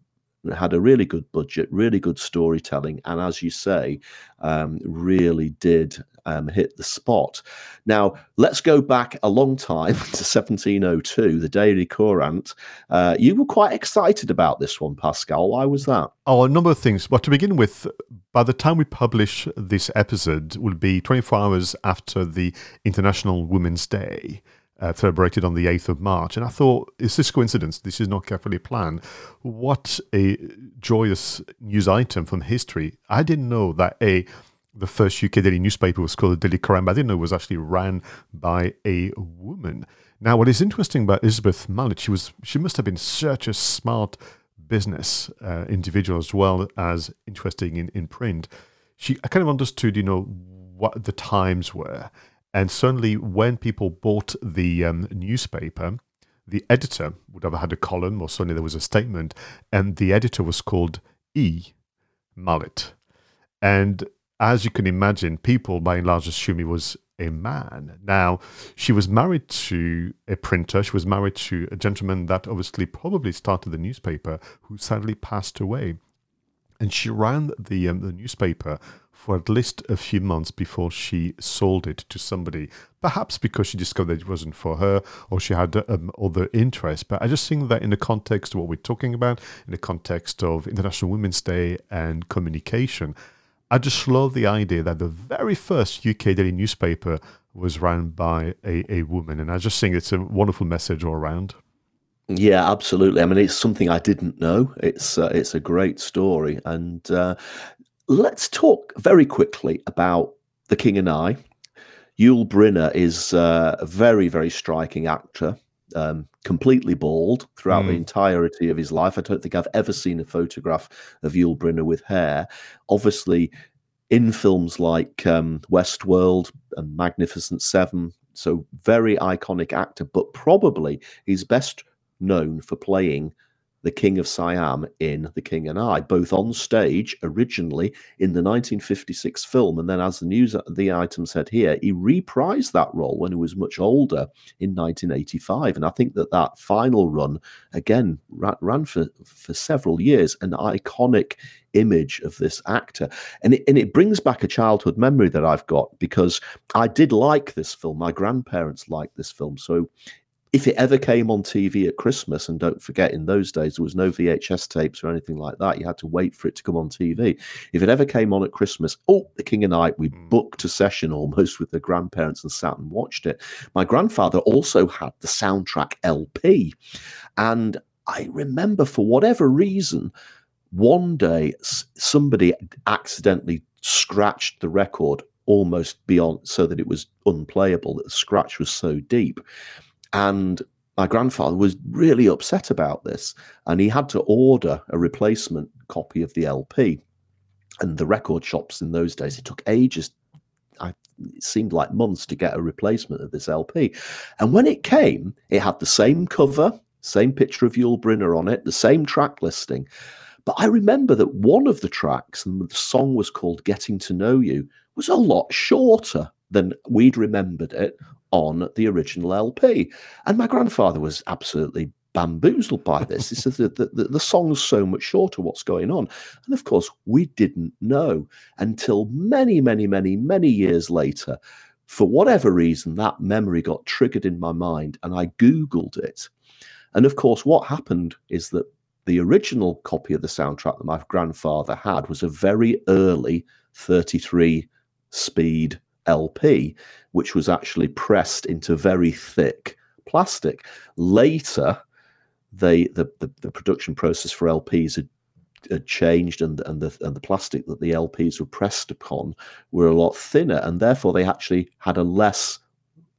A: had a really good budget, really good storytelling, and as you say, um, really did um, hit the spot. Now, let's go back a long time to 1702, the Daily Courant. Uh, you were quite excited about this one, Pascal. Why was that?
B: Oh, a number of things. But to begin with, by the time we publish this episode, will be 24 hours after the International Women's Day uh, celebrated on the 8th of March. And I thought, is this coincidence? This is not carefully planned. What a joyous news item from history. I didn't know that a the first UK daily newspaper was called the Daily but I didn't know it was actually ran by a woman. Now, what is interesting about Elizabeth Mallet, she was she must have been such a smart business uh, individual as well as interesting in, in print. She I kind of understood, you know, what the times were and certainly, when people bought the um, newspaper, the editor would have had a column, or certainly there was a statement, and the editor was called E. Mallet. And as you can imagine, people by and large assume he was a man. Now, she was married to a printer. She was married to a gentleman that obviously probably started the newspaper, who sadly passed away. And she ran the um, the newspaper for at least a few months before she sold it to somebody. Perhaps because she discovered it wasn't for her or she had um, other interests. But I just think that in the context of what we're talking about, in the context of International Women's Day and communication, I just love the idea that the very first UK daily newspaper was run by a, a woman. And I just think it's a wonderful message all around.
A: Yeah, absolutely. I mean, it's something I didn't know. It's uh, it's a great story, and uh, Let's talk very quickly about The King and I. Yul Brynner is uh, a very, very striking actor, um, completely bald throughout mm. the entirety of his life. I don't think I've ever seen a photograph of Yul Brynner with hair. Obviously, in films like um, Westworld and Magnificent Seven, so very iconic actor, but probably his best known for playing the King of Siam in The King and I, both on stage originally in the 1956 film, and then as the news the item said here, he reprised that role when he was much older in 1985, and I think that that final run again ran, for for several years, an iconic image of this actor, and it, and it brings back a childhood memory that I've got because I did like this film. My grandparents liked this film, so if it ever came on TV at Christmas, and don't forget, in those days there was no VHS tapes or anything like that. You had to wait for it to come on TV. If it ever came on at Christmas, oh, The King and I, we hmm. booked a session almost with the grandparents and sat and watched it. My grandfather also had the soundtrack LP, and I remember for whatever reason, one day somebody accidentally scratched the record almost beyond so that it was unplayable. That the scratch was so deep and my grandfather was really upset about this, and he had to order a replacement copy of the LP. And the record shops in those days, it took ages. I, it seemed like months to get a replacement of this LP. And when it came, it had the same cover, same picture of Yul Brynner on it, the same track listing. But I remember that one of the tracks, and the song was called Getting to Know You, was a lot shorter than we'd remembered it on the original LP. And my grandfather was absolutely bamboozled by this. He said that the, the, the, song's so much shorter, what's going on? And of course, we didn't know until many, many, many, many years later. For whatever reason, that memory got triggered in my mind and I Googled it. And of course, what happened is that the original copy of the soundtrack that my grandfather had was a very early 33 speed LP, which was actually pressed into very thick plastic. Later, they the, the, the production process for LPs had, had, changed, and and the and the plastic that the LPs were pressed upon were a lot thinner, and therefore they actually had a less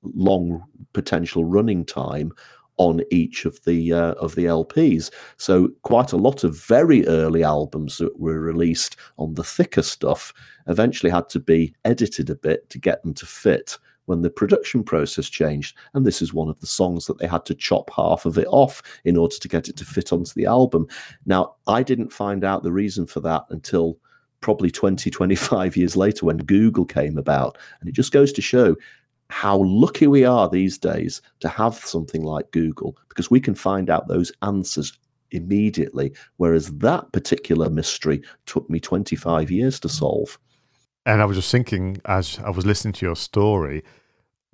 A: long potential running time on each of the uh, of the LPs. So quite a lot of very early albums that were released on the thicker stuff eventually had to be edited a bit to get them to fit when the production process changed. And this is one of the songs that they had to chop half of it off in order to get it to fit onto the album. Now, I didn't find out the reason for that until probably 20, 25 years later when Google came about. And it just goes to show how lucky we are these days to have something like Google because we can find out those answers immediately. Whereas that particular mystery took me 25 years to solve.
B: And I was just thinking as I was listening to your story,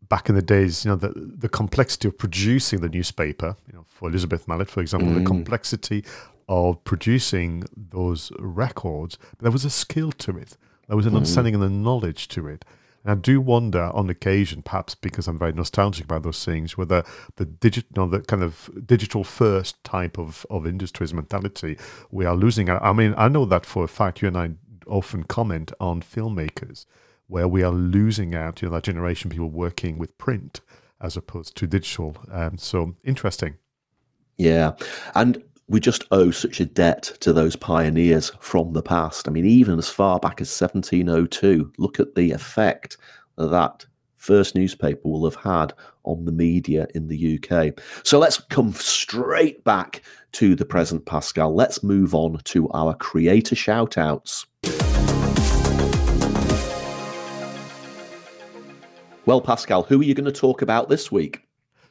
B: back in the days, you know, the, the complexity of producing the newspaper, you know, for Elizabeth Mallet, for example, mm. the complexity of producing those records, there was a skill to it. There was an mm. understanding and a knowledge to it. And I do wonder on occasion, perhaps because I'm very nostalgic about those things, whether the digital, you know, the kind of digital first type of, of industries mentality we are losing. Out. I mean, I know that for a fact, you and I often comment on filmmakers where we are losing out, you know, that generation of people working with print as opposed to digital. Um, so interesting.
A: Yeah. And we just owe such a debt to those pioneers from the past. I mean, even as far back as 1702, look at the effect that first newspaper will have had on the media in the UK. So let's come straight back to the present, Pascal. Let's move on to our creator shout outs. Well, Pascal, who are you going to talk about this week?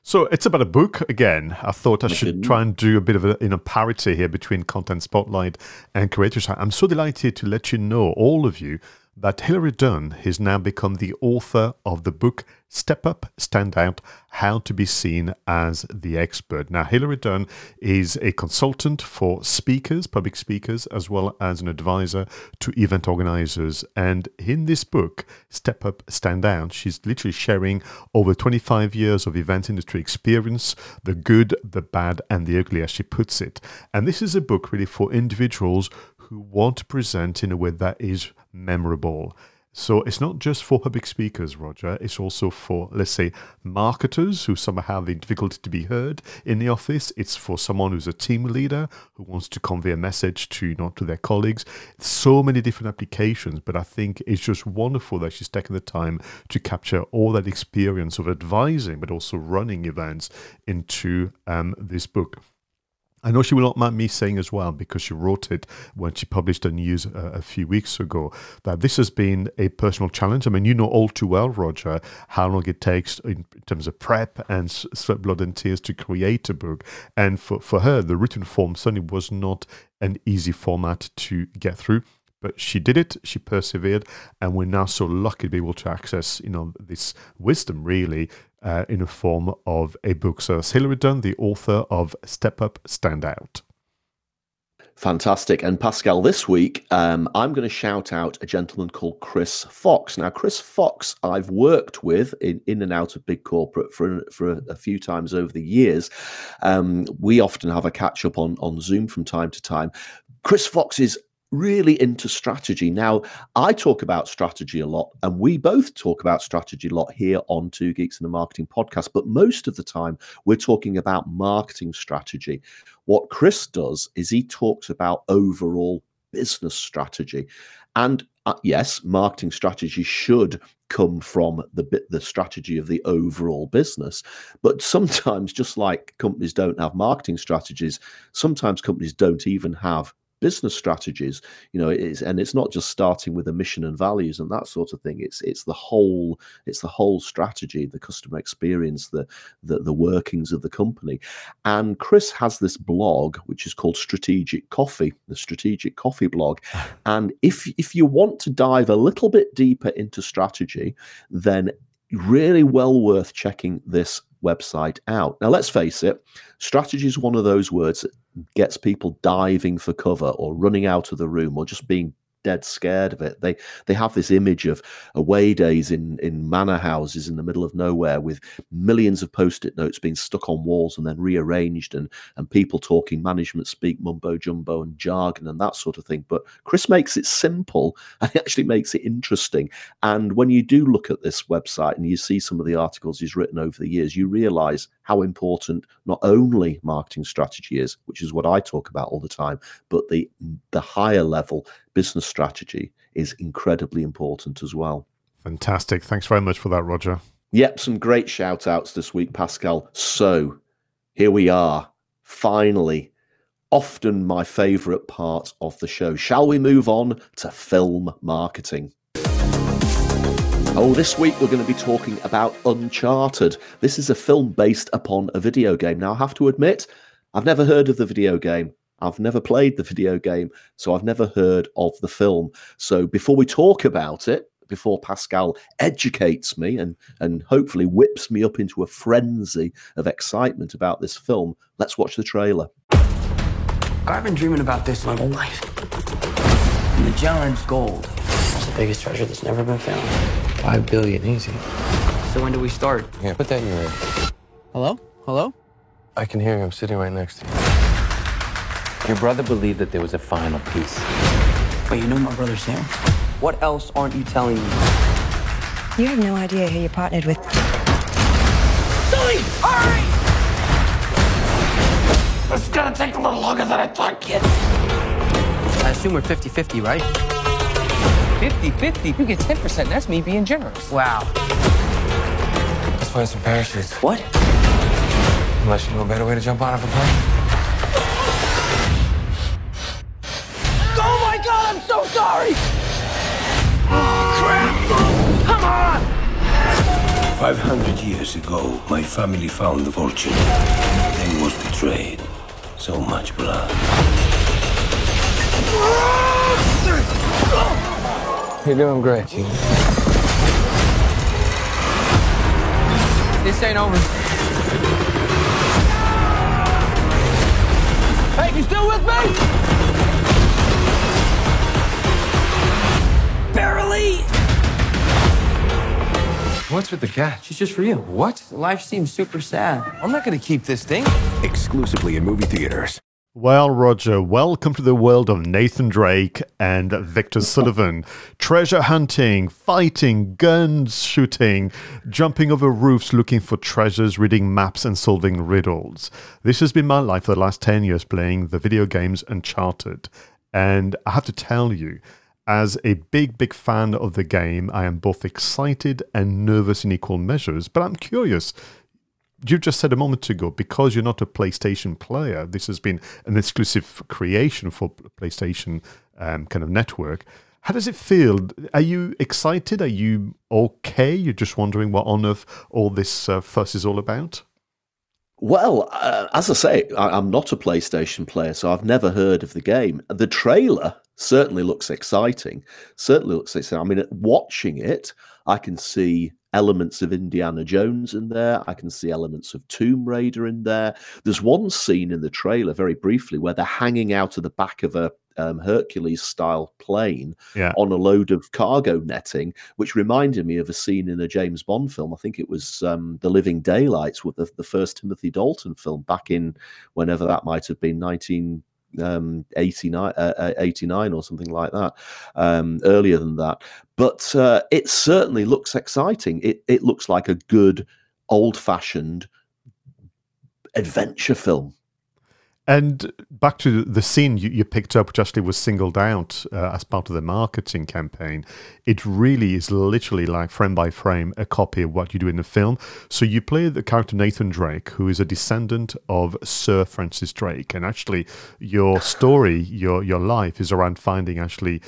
B: So it's about a book again. I thought I should try and do a bit of a you know parity here between Content Spotlight and Creators. I'm so delighted to let you know, all of you, that Hilary Dunn has now become the author of the book Step Up, Stand Out How to Be Seen as the Expert. Now, Hilary Dunn is a consultant for speakers, public speakers, as well as an advisor to event organizers. And in this book, Step Up, Stand Out, she's literally sharing over 25 years of event industry experience the good, the bad, and the ugly, as she puts it. And this is a book really for individuals who want to present in a way that is memorable. So it's not just for public speakers, Roger. It's also for, let's say, marketers who somehow have the difficulty to be heard in the office. It's for someone who's a team leader who wants to convey a message to not to their colleagues. So many different applications, but I think it's just wonderful that she's taken the time to capture all that experience of advising, but also running events into um, this book. I know she will not mind me saying as well, because she wrote it when she published a news a, a, few weeks ago, that this has been a personal challenge. I mean, you know all too well, Roger, how long it takes in terms of prep and sweat, blood, and tears to create a book. And for, for her, the written form certainly was not an easy format to get through but she did it she persevered and we're now so lucky to be able to access you know this wisdom really uh, in the form of a book. So it's Hilary Dunn, the author of Step Up, Stand Out.
A: Fantastic. And Pascal, this week, um, I'm going to shout out a gentleman called Chris Fox. Now, Chris Fox, I've worked with in, in and out of big corporate for, for a, a few times over the years. Um, we often have a catch up on, on Zoom from time to time. Chris Fox is really into strategy. Now, I talk about strategy a lot, and we both talk about strategy a lot here on Two Geeks and a Marketing podcast, but most of the time we're talking about marketing strategy. What Chris does is he talks about overall business strategy. And uh, yes, marketing strategy should come from the bit the strategy of the overall business. But sometimes, just like companies don't have marketing strategies, sometimes companies don't even have business strategies you know it's and it's not just starting with a mission and values and that sort of thing. It's it's the whole it's the whole strategy the customer experience the the, the workings of the company. And chris has this blog which is called strategic coffee the strategic coffee blog. And if if you want to dive a little bit deeper into strategy then really well worth checking this website out. Now, let's face it, strategy is one of those words that gets people diving for cover or running out of the room or just being dead scared of it. They they have this image of away days in in manor houses in the middle of nowhere with millions of post-it notes being stuck on walls and then rearranged and and people talking management speak mumbo jumbo and jargon and that sort of thing. But Chris makes it simple and he actually makes it interesting. And when you do look at this website and you see some of the articles he's written over the years, you realize how important not only marketing strategy is, which is what I talk about all the time, but the the higher level business strategy is incredibly important as well.
B: Fantastic. Thanks very much for that, Roger.
A: Yep, some great shout outs this week, Pascal. So here we are, finally. Often my favorite part of the show. Shall we move on to film marketing? Oh, this week we're going to be talking about Uncharted. This is a film based upon a video game. Now, I have to admit, I've never heard of the video game. I've never played the video game, so I've never heard of the film. So before we talk about it, before Pascal educates me and, and hopefully whips me up into a frenzy of excitement about this film, let's watch the trailer.
C: I've been dreaming about this my whole life. Magellan's gold. It's the biggest treasure that's never been found.
D: Five billion, easy.
C: So when do we start?
D: Yeah, put that in your ear.
C: Hello? Hello?
D: I can hear you. I'm sitting right next to you. Your brother believed that there was a final piece.
C: But you know my brother Sam? What else aren't you telling me?
E: You have no idea who you partnered with.
C: Sully! Hurry! It's gonna take a little longer than I thought, kid. I assume we're 50-50, right?
F: 50-50? You get 10%. That's me being generous.
C: Wow.
D: Let's find some parachutes.
C: What?
D: Unless you know a better way to jump out of a plane.
C: Oh my god, I'm so sorry! Oh, crap! Come on!
G: 500 years ago, my family found the fortune, then was betrayed. So much blood.
D: You're doing great, Gene.
C: This ain't over. Hey, you still with me? Barely!
D: What's with the cat?
C: She's just for you.
D: What?
C: Life seems super sad.
D: I'm not gonna keep this thing.
H: Exclusively in movie theaters.
B: Well, Roger, welcome to the world of Nathan Drake and Victor Sullivan. Treasure hunting, fighting, guns shooting, jumping over roofs looking for treasures, reading maps, and solving riddles. This has been my life for the last 10 years playing the video games Uncharted. And I have to tell you, as a big, big fan of the game, I am both excited and nervous in equal measures, but I'm curious you just said a moment ago because you're not a PlayStation player, this has been an exclusive creation for PlayStation um, kind of network. How does it feel? Are you excited? Are you okay? You're just wondering what on earth all this uh, fuss is all about?
A: Well, uh, as I say, I, I'm not a PlayStation player, so I've never heard of the game. The trailer certainly looks exciting. Certainly looks exciting. I mean, watching it, I can see elements of Indiana Jones in there. I can see elements of Tomb Raider in there. There's one scene in the trailer, very briefly, where they're hanging out of the back of a um, Hercules style plane
B: Yeah.
A: on a load of cargo netting, which reminded me of a scene in a James Bond film. I think it was um, The Living Daylights, with the, the first Timothy Dalton film back in whenever that might have been 19 um 89 uh, uh, 89 or something like that um earlier than that. But uh, it certainly looks exciting. It it looks like a good old fashioned adventure film
B: And back to the scene you, you picked up, which actually was singled out uh, as part of the marketing campaign. It really is literally like frame by frame a copy of what you do in the film. So you play the character Nathan Drake, who is a descendant of Sir Francis Drake, and actually your story, your your life is around finding actually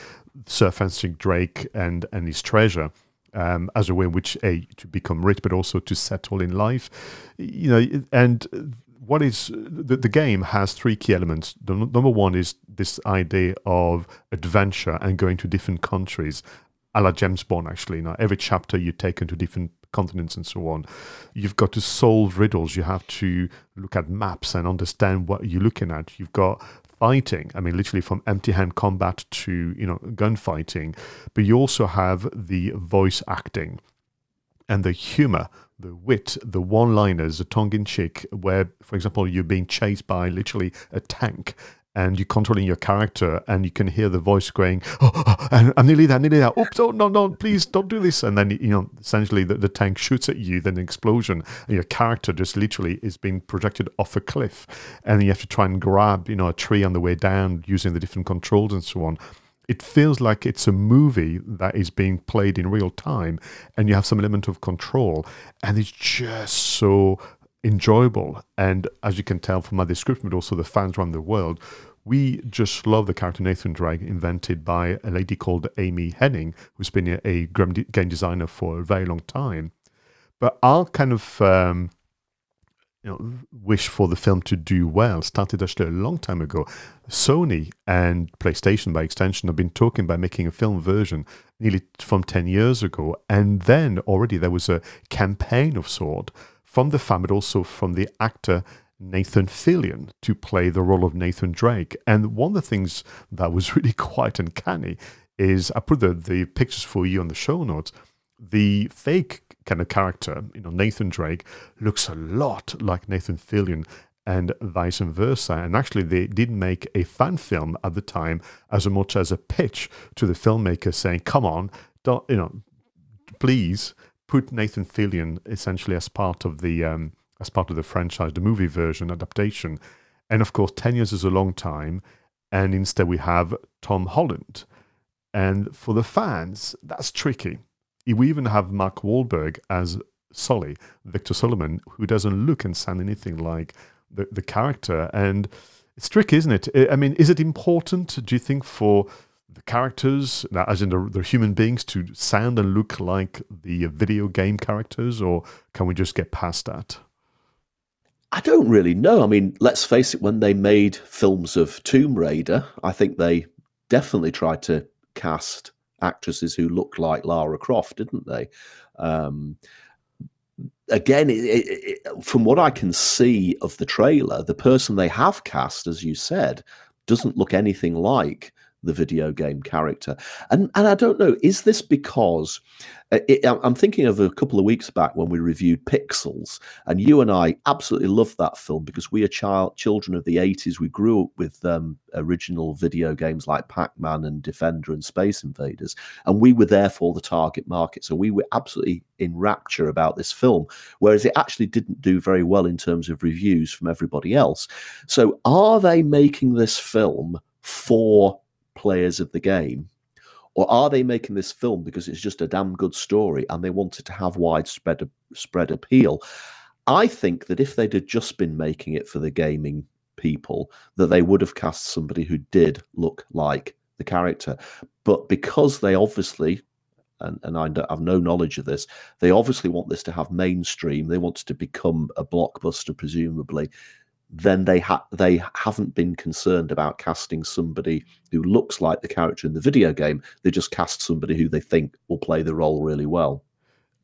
B: Sir Francis Drake and and his treasure. Um, as a way in which a to become rich, but also to settle in life, you know, and what is the, the game has three key elements. The n- number one is this idea of adventure and going to different countries, a la James Bond. Actually, now every chapter you take into different continents and so on. You've got to solve riddles. You have to look at maps and understand what you're looking at. You've got fighting. I mean, literally from empty-hand combat to you know gunfighting, but you also have the voice acting and the humor, the wit, the one liners, the tongue in cheek, where, for example, you're being chased by literally a tank and you're controlling your character, and you can hear the voice going, oh, "Oh, oh and I'm nearly there, nearly there. Oops, oh no, no, please don't do this." And then you know, essentially, the, the tank shoots at you, then an explosion, and your character just literally is being projected off a cliff, and you have to try and grab, you know, a tree on the way down using the different controls and so on it feels like it's a movie that is being played in real time and you have some element of control and it's just so enjoyable. And as you can tell from my description but also the fans around the world we just love the character Nathan Drake invented by a lady called Amy Hennig who's been a game designer for a very long time. But our kind of um, you know, wish for the film to do well started actually a long time ago. Sony and PlayStation, by extension, have been talking about making a film version nearly from 10 years ago. And then already there was a campaign of sort from the fan, but also from the actor Nathan Fillion to play the role of Nathan Drake. And one of the things that was really quite uncanny is I put the, the pictures for you on the show notes. The fake kind of character, you know, Nathan Drake looks a lot like Nathan Fillion and vice versa. And actually, they did make a fan film at the time as much as a pitch to the filmmaker saying, come on, don't, you know, please put Nathan Fillion essentially as part of the, um, as part of the franchise, the movie version adaptation. And of course, 10 years is a long time. And instead, we have Tom Holland. And for the fans, that's tricky we even have Mark Wahlberg as Sully, Victor Sullivan, who doesn't look and sound anything like the, the character. And it's tricky, isn't it? I mean, is it important, do you think, for the characters, as in the, the human beings, to sound and look like the video game characters, or can we just get past that?
A: I don't really know. I mean, let's face it, when they made films of Tomb Raider, I think they definitely tried to cast actresses who looked like Lara Croft, didn't they? Um, again, it, it, from what I can see of the trailer, the person they have cast, as you said, doesn't look anything like the video game character. And and I don't know, is this because it, I'm thinking of a couple of weeks back when we reviewed Pixels, and you and I absolutely loved that film because we are child children of the 80s. We grew up with um, original video games like Pac-Man and Defender and Space Invaders, and we were therefore the target market. So we were absolutely in rapture about this film, whereas it actually didn't do very well in terms of reviews from everybody else. So are they making this film for players of the game? Or are they making this film because it's just a damn good story and they wanted to have widespread spread appeal? I think that if they'd have just been making it for the gaming people, that they would have cast somebody who did look like the character. But because they obviously, and, and I have no knowledge of this, they obviously want this to have mainstream. They want it to become a blockbuster, presumably then they ha- they haven't been concerned about casting somebody who looks like the character in the video game. They just cast somebody who they think will play the role really well.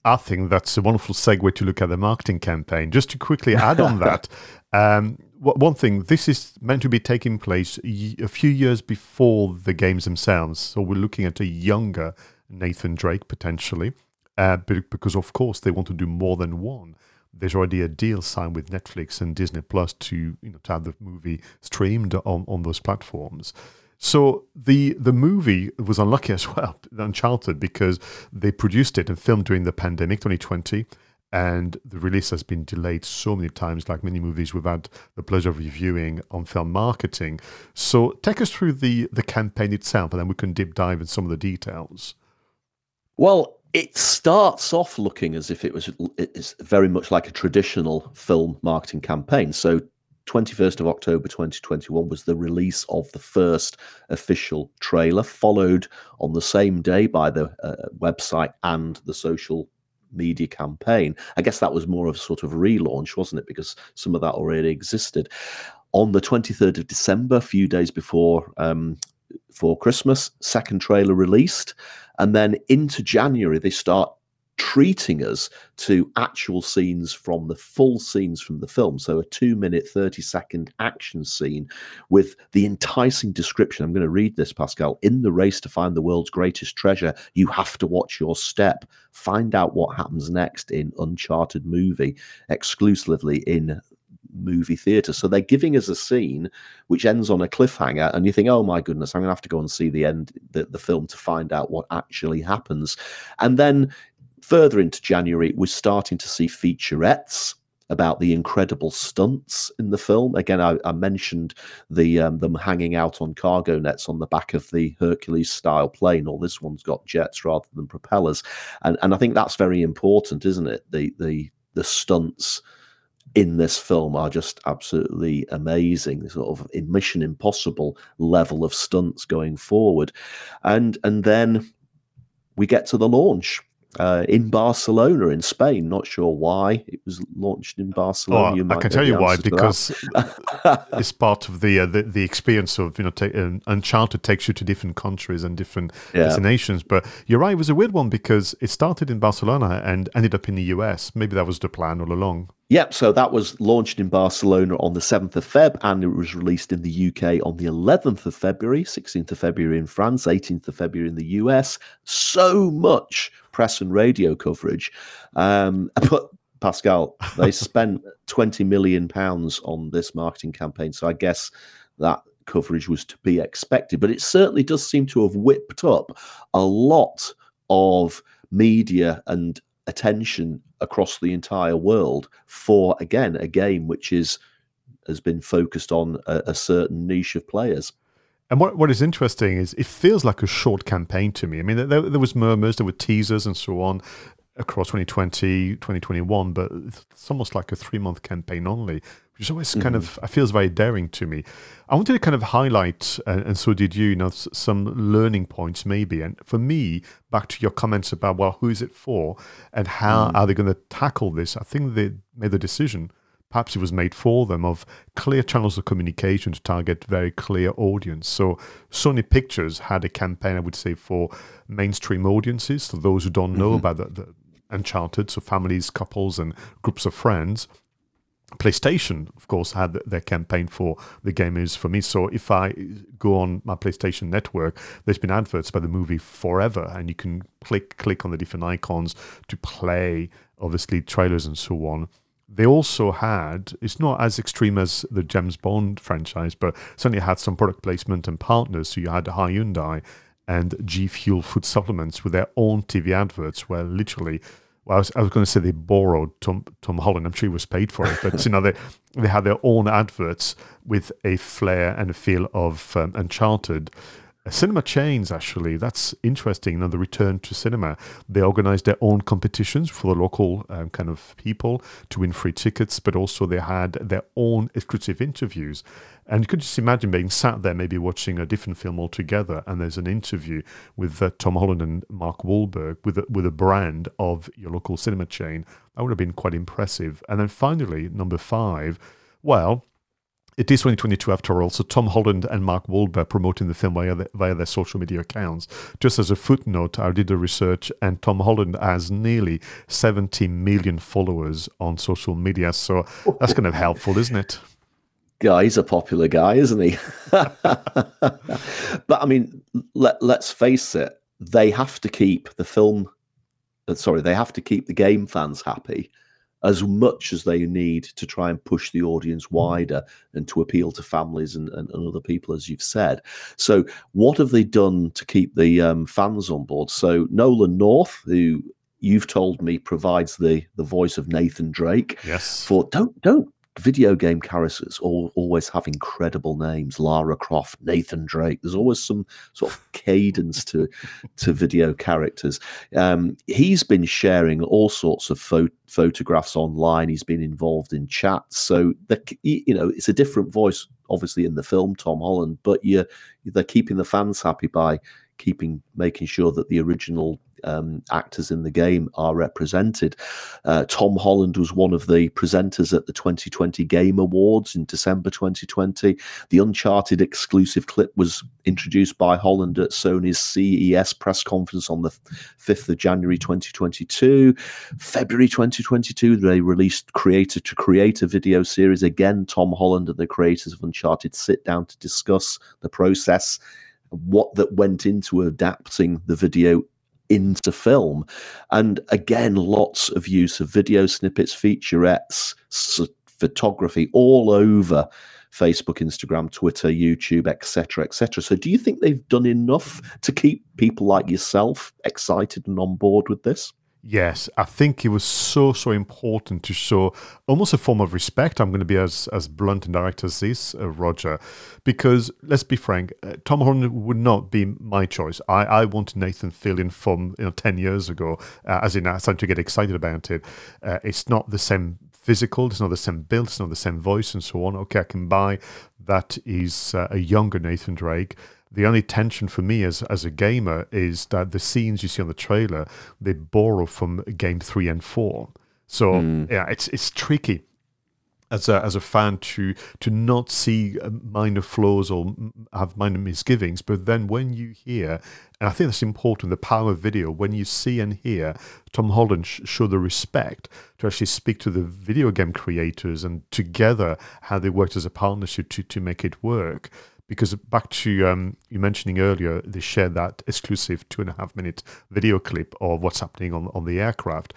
B: I think that's a wonderful segue to look at the marketing campaign. Just to quickly add on that, um, one thing this is meant to be taking place a few years before the games themselves, so we're looking at a younger Nathan Drake potentially, uh, because of course they want to do more than one there's already a deal signed with Netflix and Disney Plus to you know to have the movie streamed on, on those platforms. So the the movie was unlucky as well, Uncharted, because they produced it and filmed during the pandemic 2020, and the release has been delayed so many times, like many movies we've had the pleasure of reviewing on film marketing. So take us through the the campaign itself, and then we can deep dive in some of the details.
A: Well, it starts off looking as if it was it's very much like a traditional film marketing campaign. So 21st of October 2021 was the release of the first official trailer, followed on the same day by the uh, website and the social media campaign. I guess that was more of a sort of relaunch, wasn't it? Because some of that already existed. On the 23rd of December, a few days before um, for Christmas, second trailer released. And then into January, they start treating us to actual scenes from the full scenes from the film. So a two minute, 30 second action scene with the enticing description. I'm going to read this, Pascal. In the race to find the world's greatest treasure, you have to watch your step. Find out what happens next in Uncharted movie, exclusively in movie theater. So they're giving us a scene which ends on a cliffhanger, and you think, "Oh my goodness, I'm going to have to go and see the end, the, the film, to find out what actually happens." And then further into January, we're starting to see featurettes about the incredible stunts in the film. Again, I, I mentioned the um, them hanging out on cargo nets on the back of the Hercules style plane, or this one's got jets rather than propellers, and and I think that's very important, isn't it? The the the stunts in this film are just absolutely amazing. The sort of Mission Impossible level of stunts going forward, and and then we get to the launch uh, in Barcelona, in Spain. Not sure why it was launched in Barcelona.
B: Oh, I can tell you why because it's part of the, uh, the, the experience of you know ta- uh, Uncharted takes you to different countries and different yeah. destinations. But you're right; it was a weird one because it started in Barcelona and ended up in the US. Maybe that was the plan all along.
A: Yep, so that was launched in Barcelona on the 7th of Feb and it was released in the UK on the 11th of February, 16th of February in France, 18th of February in the US. So much press and radio coverage. Um, but Pascal, they spent 20 million pounds on this marketing campaign, so I guess that coverage was to be expected, but it certainly does seem to have whipped up a lot of media and attention across the entire world for again a game which is has been focused on a, a certain niche of players.
B: And what, what is interesting is it feels like a short campaign to me. I mean, there, there was murmurs, there were teasers and so on across 2020, 2021, but it's almost like a three month campaign only, which is always mm-hmm. kind of, I feels very daring to me. I wanted to kind of highlight, uh, and so did you, you know, some learning points maybe. And for me, back to your comments about, well, who is it for and how mm. are they going to tackle this? I think they made the decision, perhaps it was made for them, of clear channels of communication to target very clear audience. So Sony Pictures had a campaign, I would say, for mainstream audiences, so those who don't know mm-hmm. about the, the Uncharted, so families, couples, and groups of friends PlayStation, of course, had their campaign for the game is for me. So if I go on my PlayStation network, there's been adverts by the movie forever, and you can click click on the different icons to play, obviously trailers and so on. They also had it's not as extreme as the James Bond franchise, but certainly had some product placement and partners. So you had Hyundai and G Fuel food supplements with their own TV adverts, where literally well, I was, I was, going to say they borrowed Tom Tom Holland. I'm sure he was paid for it, but you know they they had their own adverts with a flair and a feel of um, Uncharted. Cinema chains, actually, that's interesting. Know, the return to cinema. They organized their own competitions for the local um, kind of people to win free tickets, but also they had their own exclusive interviews. And you could just imagine being sat there, maybe watching a different film altogether, and there's an interview with uh, Tom Holland and Mark Wahlberg with a, with a brand of your local cinema chain. That would have been quite impressive. And then finally, number five, well, it is 2022 after all, so Tom Holland and Mark Wahlberg promoting the film via, the, via their social media accounts. Just as a footnote, I did the research, and Tom Holland has nearly 70 million followers on social media, so that's kind of helpful, isn't it?
A: guy. He's a popular guy, isn't he? but I mean, let let's face it. They have to keep the film. Uh, sorry, they have to keep the game fans happy as much as they need to try and push the audience wider and to appeal to families and, and, and other people, as you've said. So, what have they done to keep the um, fans on board? So, Nolan North, who you've told me provides the the voice of Nathan Drake.
B: Yes.
A: For don't don't video game characters all, always have incredible names. Lara croft nathan drake. There's always some sort of cadence to to video characters. Um, he's been sharing all sorts of pho- photographs online. He's been involved in chats. So the, you know it's a different voice obviously in the film tom holland but you they're keeping the fans happy by keeping making sure that the original um, actors in the game are represented. Uh, Tom Holland was one of the presenters at the 2020 Game Awards in December 2020. The Uncharted exclusive clip was introduced by Holland at Sony's CES press conference on the 5th of January 2022. February 2022, they released Creator to Creator video series. Again, Tom Holland and the creators of Uncharted sit down to discuss the process what that went into adapting the video into film. And again, lots of use of video snippets, featurettes, photography all over Facebook, Instagram, Twitter, YouTube, etc., etc. So, do you think they've done enough to keep people like yourself excited and on board with this?
B: Yes, I think it was so so important to show almost a form of respect. I'm going to be as as blunt and direct as this, uh, Roger, because let's be frank, uh, Tom Holland would not be my choice. I I wanted Nathan Fillion from you know ten years ago, uh, as in I started to get excited about it. Uh, it's not the same physical, it's not the same build, it's not the same voice, and so on. Okay, I can buy that is uh, a younger Nathan Drake the only tension for me as as a gamer is that the scenes you see on the trailer they borrow from game three and four. So mm. yeah, it's it's tricky as a as a fan to to not see uh, minor flaws or have minor misgivings, but then when you hear, and I think that's important, the power of video, when you see and hear Tom Holland sh- show the respect to actually speak to the video game creators and together how they worked as a partnership to to make it work because back to um, you mentioning earlier, they shared that exclusive two and a half minute video clip of what's happening on on the aircraft.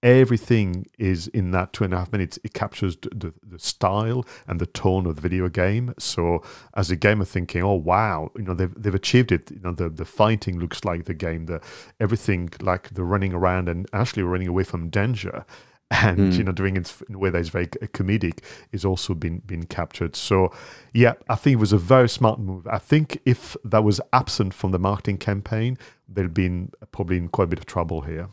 B: Everything is in that two and a half minutes. It captures the, the style and the tone of the video game. So, as a gamer, thinking, "Oh wow, you know they've they've achieved it." You know, the the fighting looks like the game. The everything like the running around and actually running away from danger and mm. you know doing it in a way that is very comedic is also been been captured so yeah i think it was a very smart move i think if that was absent from the marketing campaign they'd been probably in quite a bit of trouble here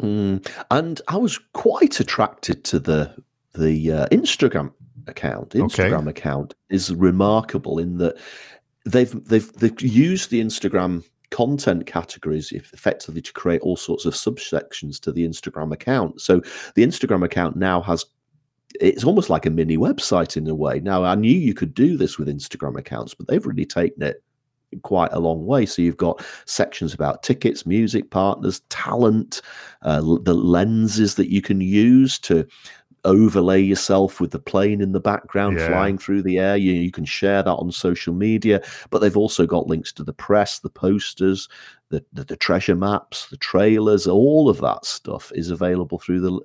A: mm. and i was quite attracted to the the uh, instagram account instagram okay. account is remarkable in that they've they've they've used the instagram content categories effectively to create all sorts of subsections to the Instagram account. So the Instagram account now has it's almost like a mini website in a way. Now I knew you could do this with Instagram accounts, but they've really taken it quite a long way. So you've got sections about tickets, music partners, talent, uh, the lenses that you can use to overlay yourself with the plane in the background yeah. flying through the air. You, you can share that on social media, but they've also got links to the press, the posters, the, the, the treasure maps, the trailers, all of that stuff is available through the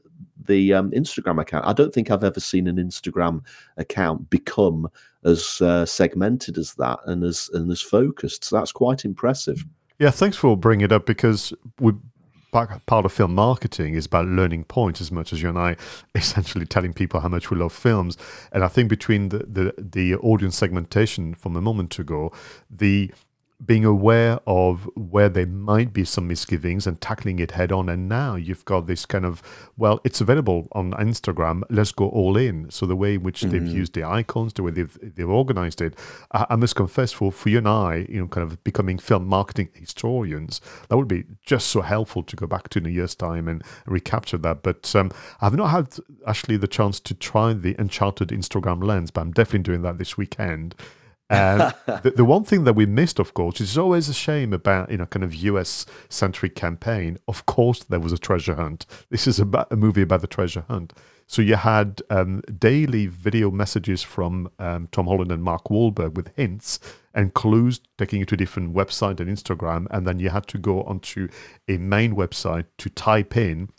A: the um, Instagram account. I don't think I've ever seen an Instagram account become as uh, segmented as that and as and as focused. So that's quite impressive.
B: Yeah, thanks for bringing it up because we part of film marketing is about learning points as much as you and I essentially telling people how much we love films. And I think between the, the, the audience segmentation from a moment ago, the being aware of where there might be some misgivings and tackling it head on. And now you've got this kind of, well, it's available on Instagram. Let's go all in. So the way in which mm-hmm. they've used the icons, the way they've they've organized it, I, I, must confess, for for you and I, you know, kind of becoming film marketing historians, that would be just so helpful to go back to in a year's time and recapture that. But um, I've not had actually the chance to try the Uncharted Instagram lens, but I'm definitely doing that this weekend. And the, the, one thing that we missed, of course, is always a shame about you know kind of US centric campaign. Of course, there was a treasure hunt. This is about a movie about the treasure hunt. So you had um, daily video messages from um, Tom Holland and Mark Wahlberg with hints and clues taking you to a different website and Instagram, and then you had to go onto a main website to type in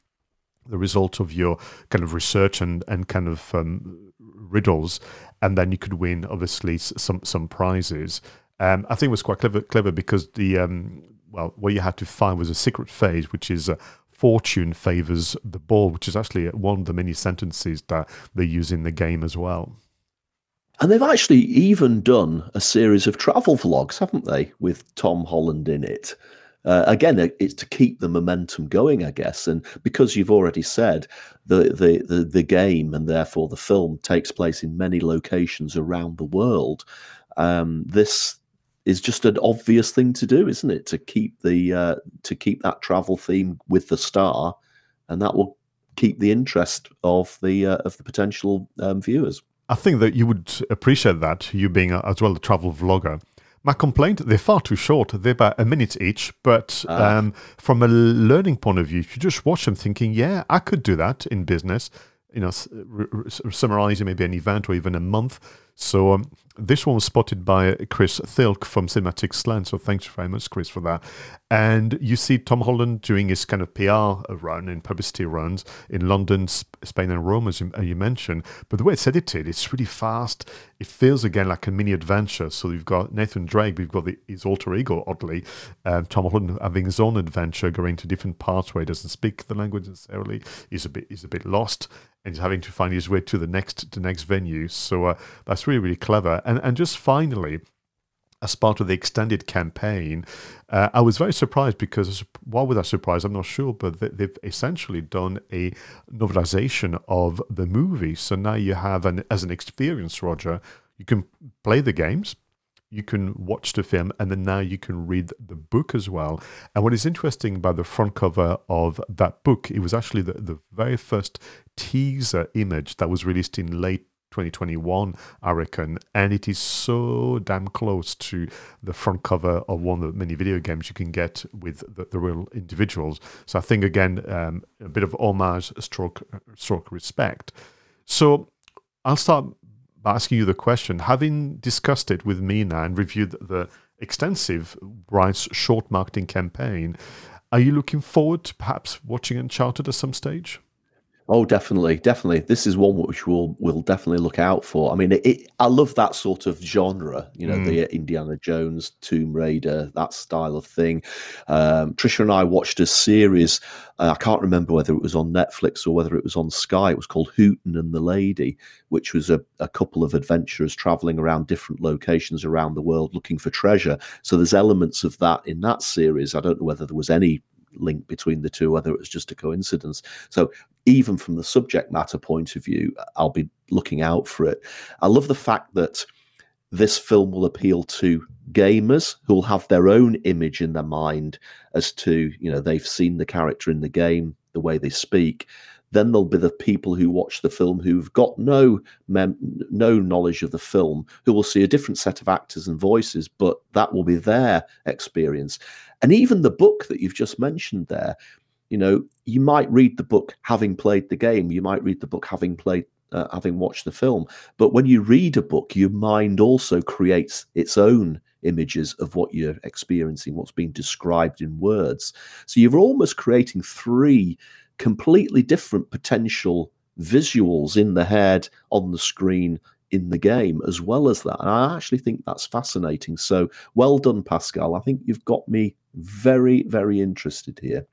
B: the result of your kind of research and and kind of um, riddles, and then you could win obviously some some prizes. Um, I think it was quite clever clever because the um, well what you had to find was a secret phase, which is uh, fortune favors the ball, which is actually one of the many sentences that they use in the game as well.
A: And they've actually even done a series of travel vlogs, haven't they, with Tom Holland in it? Uh, again, it's to keep the momentum going, I guess. And because you've already said the, the, the the game and therefore the film takes place in many locations around the world, um, this is just an obvious thing to do, isn't it? To keep the uh, to keep that travel theme with the star, and that will keep the interest of the uh, of the potential um, viewers.
B: I think that you would appreciate that, you being a, as well a travel vlogger. My complaint, they're far too short. They're about a minute each. But ah. um, from a learning point of view, if you just watch them thinking, yeah, I could do that in business, you know, summarizing maybe an event or even a month, So um, this one was spotted by Chris Thilk from Cinematic Slant. So thanks very much, Chris, for that. And you see Tom Holland doing his kind of PR run and publicity runs in London, Spain, and Rome, as you, as you, mentioned. But the way it's edited, it's really fast. It feels again like a mini adventure. So you've got Nathan Drake, we've got the, his alter ego, oddly, um, Tom Holland having his own adventure, going to different parts where he doesn't speak the language necessarily. He's a bit, he's a bit lost, and he's having to find his way to the next, the next venue. So uh, that's really, really clever. And and just finally as part of the extended campaign, uh, I was very surprised because why was I surprised? I'm not sure, but they've essentially done a novelization of the movie. So now you have an as an experience, Roger, you can play the games, you can watch the film, and then now you can read the book as well. And what is interesting about the front cover of that book, it was actually the, the very first teaser image that was released in late 2021, I reckon. And it is so damn close to the front cover of one of the many video games you can get with the, the real individuals. So I think, again, um, a bit of homage, stroke, stroke respect. So I'll start by asking you the question. Having discussed it with Mina and reviewed the extensive Brian's short marketing campaign, are you looking forward to perhaps watching Uncharted at some stage?
A: Oh, definitely, definitely. This is one which we'll we'll definitely look out for. I mean, it, it, I love that sort of genre. You know, mm. the Indiana Jones, Tomb Raider, that style of thing. Um, Trisha and I watched a series. Uh, I can't remember whether it was on Netflix or whether it was on Sky. It was called Hooten and the Lady, which was a, a couple of adventurers traveling around different locations around the world looking for treasure. So there's elements of that in that series. I don't know whether there was any link between the two, whether it was just a coincidence. So, even from the subject matter point of view, I'll be looking out for it. I love the fact that this film will appeal to gamers who will have their own image in their mind as to, you know, they've seen the character in the game, the way they speak. Then there'll be the people who watch the film who've got no mem- no knowledge of the film, who will see a different set of actors and voices, but that will be their experience. And even the book that you've just mentioned there, you know, you might read the book having played the game, you might read the book having played uh, having watched the film. But when you read a book, your mind also creates its own images of what you're experiencing, what's being described in words. So you're almost creating three completely different potential visuals in the head, on the screen, in the game as well as that. And I actually think that's fascinating. So well done, Pascal. I think you've got me very, very interested here.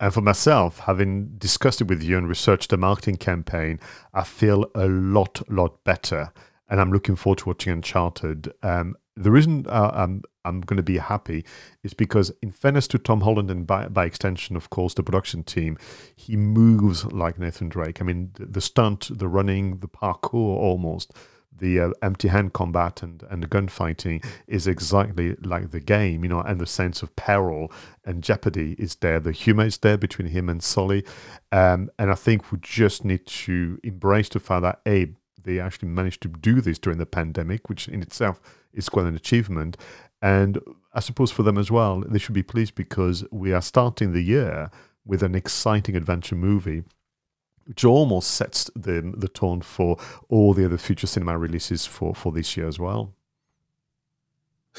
B: And for myself, having discussed it with you and researched the marketing campaign, I feel a lot, lot better. And I'm looking forward to watching Uncharted. Um, the reason uh, I'm I'm going to be happy is because, in fairness to Tom Holland and by, by extension, of course, the production team, he moves like Nathan Drake. I mean, the, the stunt, the running, the parkour, almost the uh, empty hand combat and, and the gunfighting is exactly like the game, you know, and the sense of peril and jeopardy is there. The humor is there between him and Sully. Um, and I think we just need to embrace the fact that, A, they actually managed to do this during the pandemic, which in itself is quite an achievement. And I suppose for them as well, they should be pleased because we are starting the year with an exciting adventure movie which almost sets the the tone for all the other future cinema releases for for this year as well.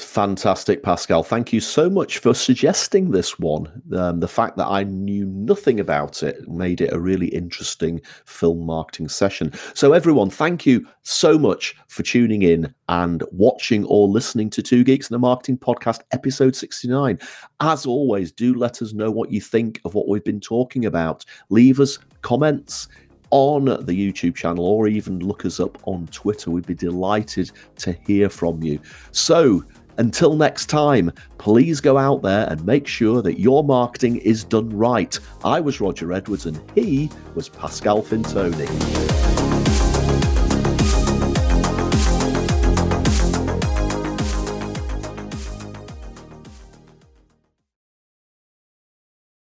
A: Fantastic, Pascal. Thank you so much for suggesting this one. Um, the fact that I knew nothing about it made it a really interesting film marketing session. So, everyone, thank you so much for tuning in and watching or listening to Two Geeks and the Marketing Podcast, episode 69. As always, do let us know what you think of what we've been talking about. Leave us comments on the YouTube channel or even look us up on Twitter. We'd be delighted to hear from you. So, until next time, please go out there and make sure that your marketing is done right. I was Roger Edwards and he was Pascal Fintoni.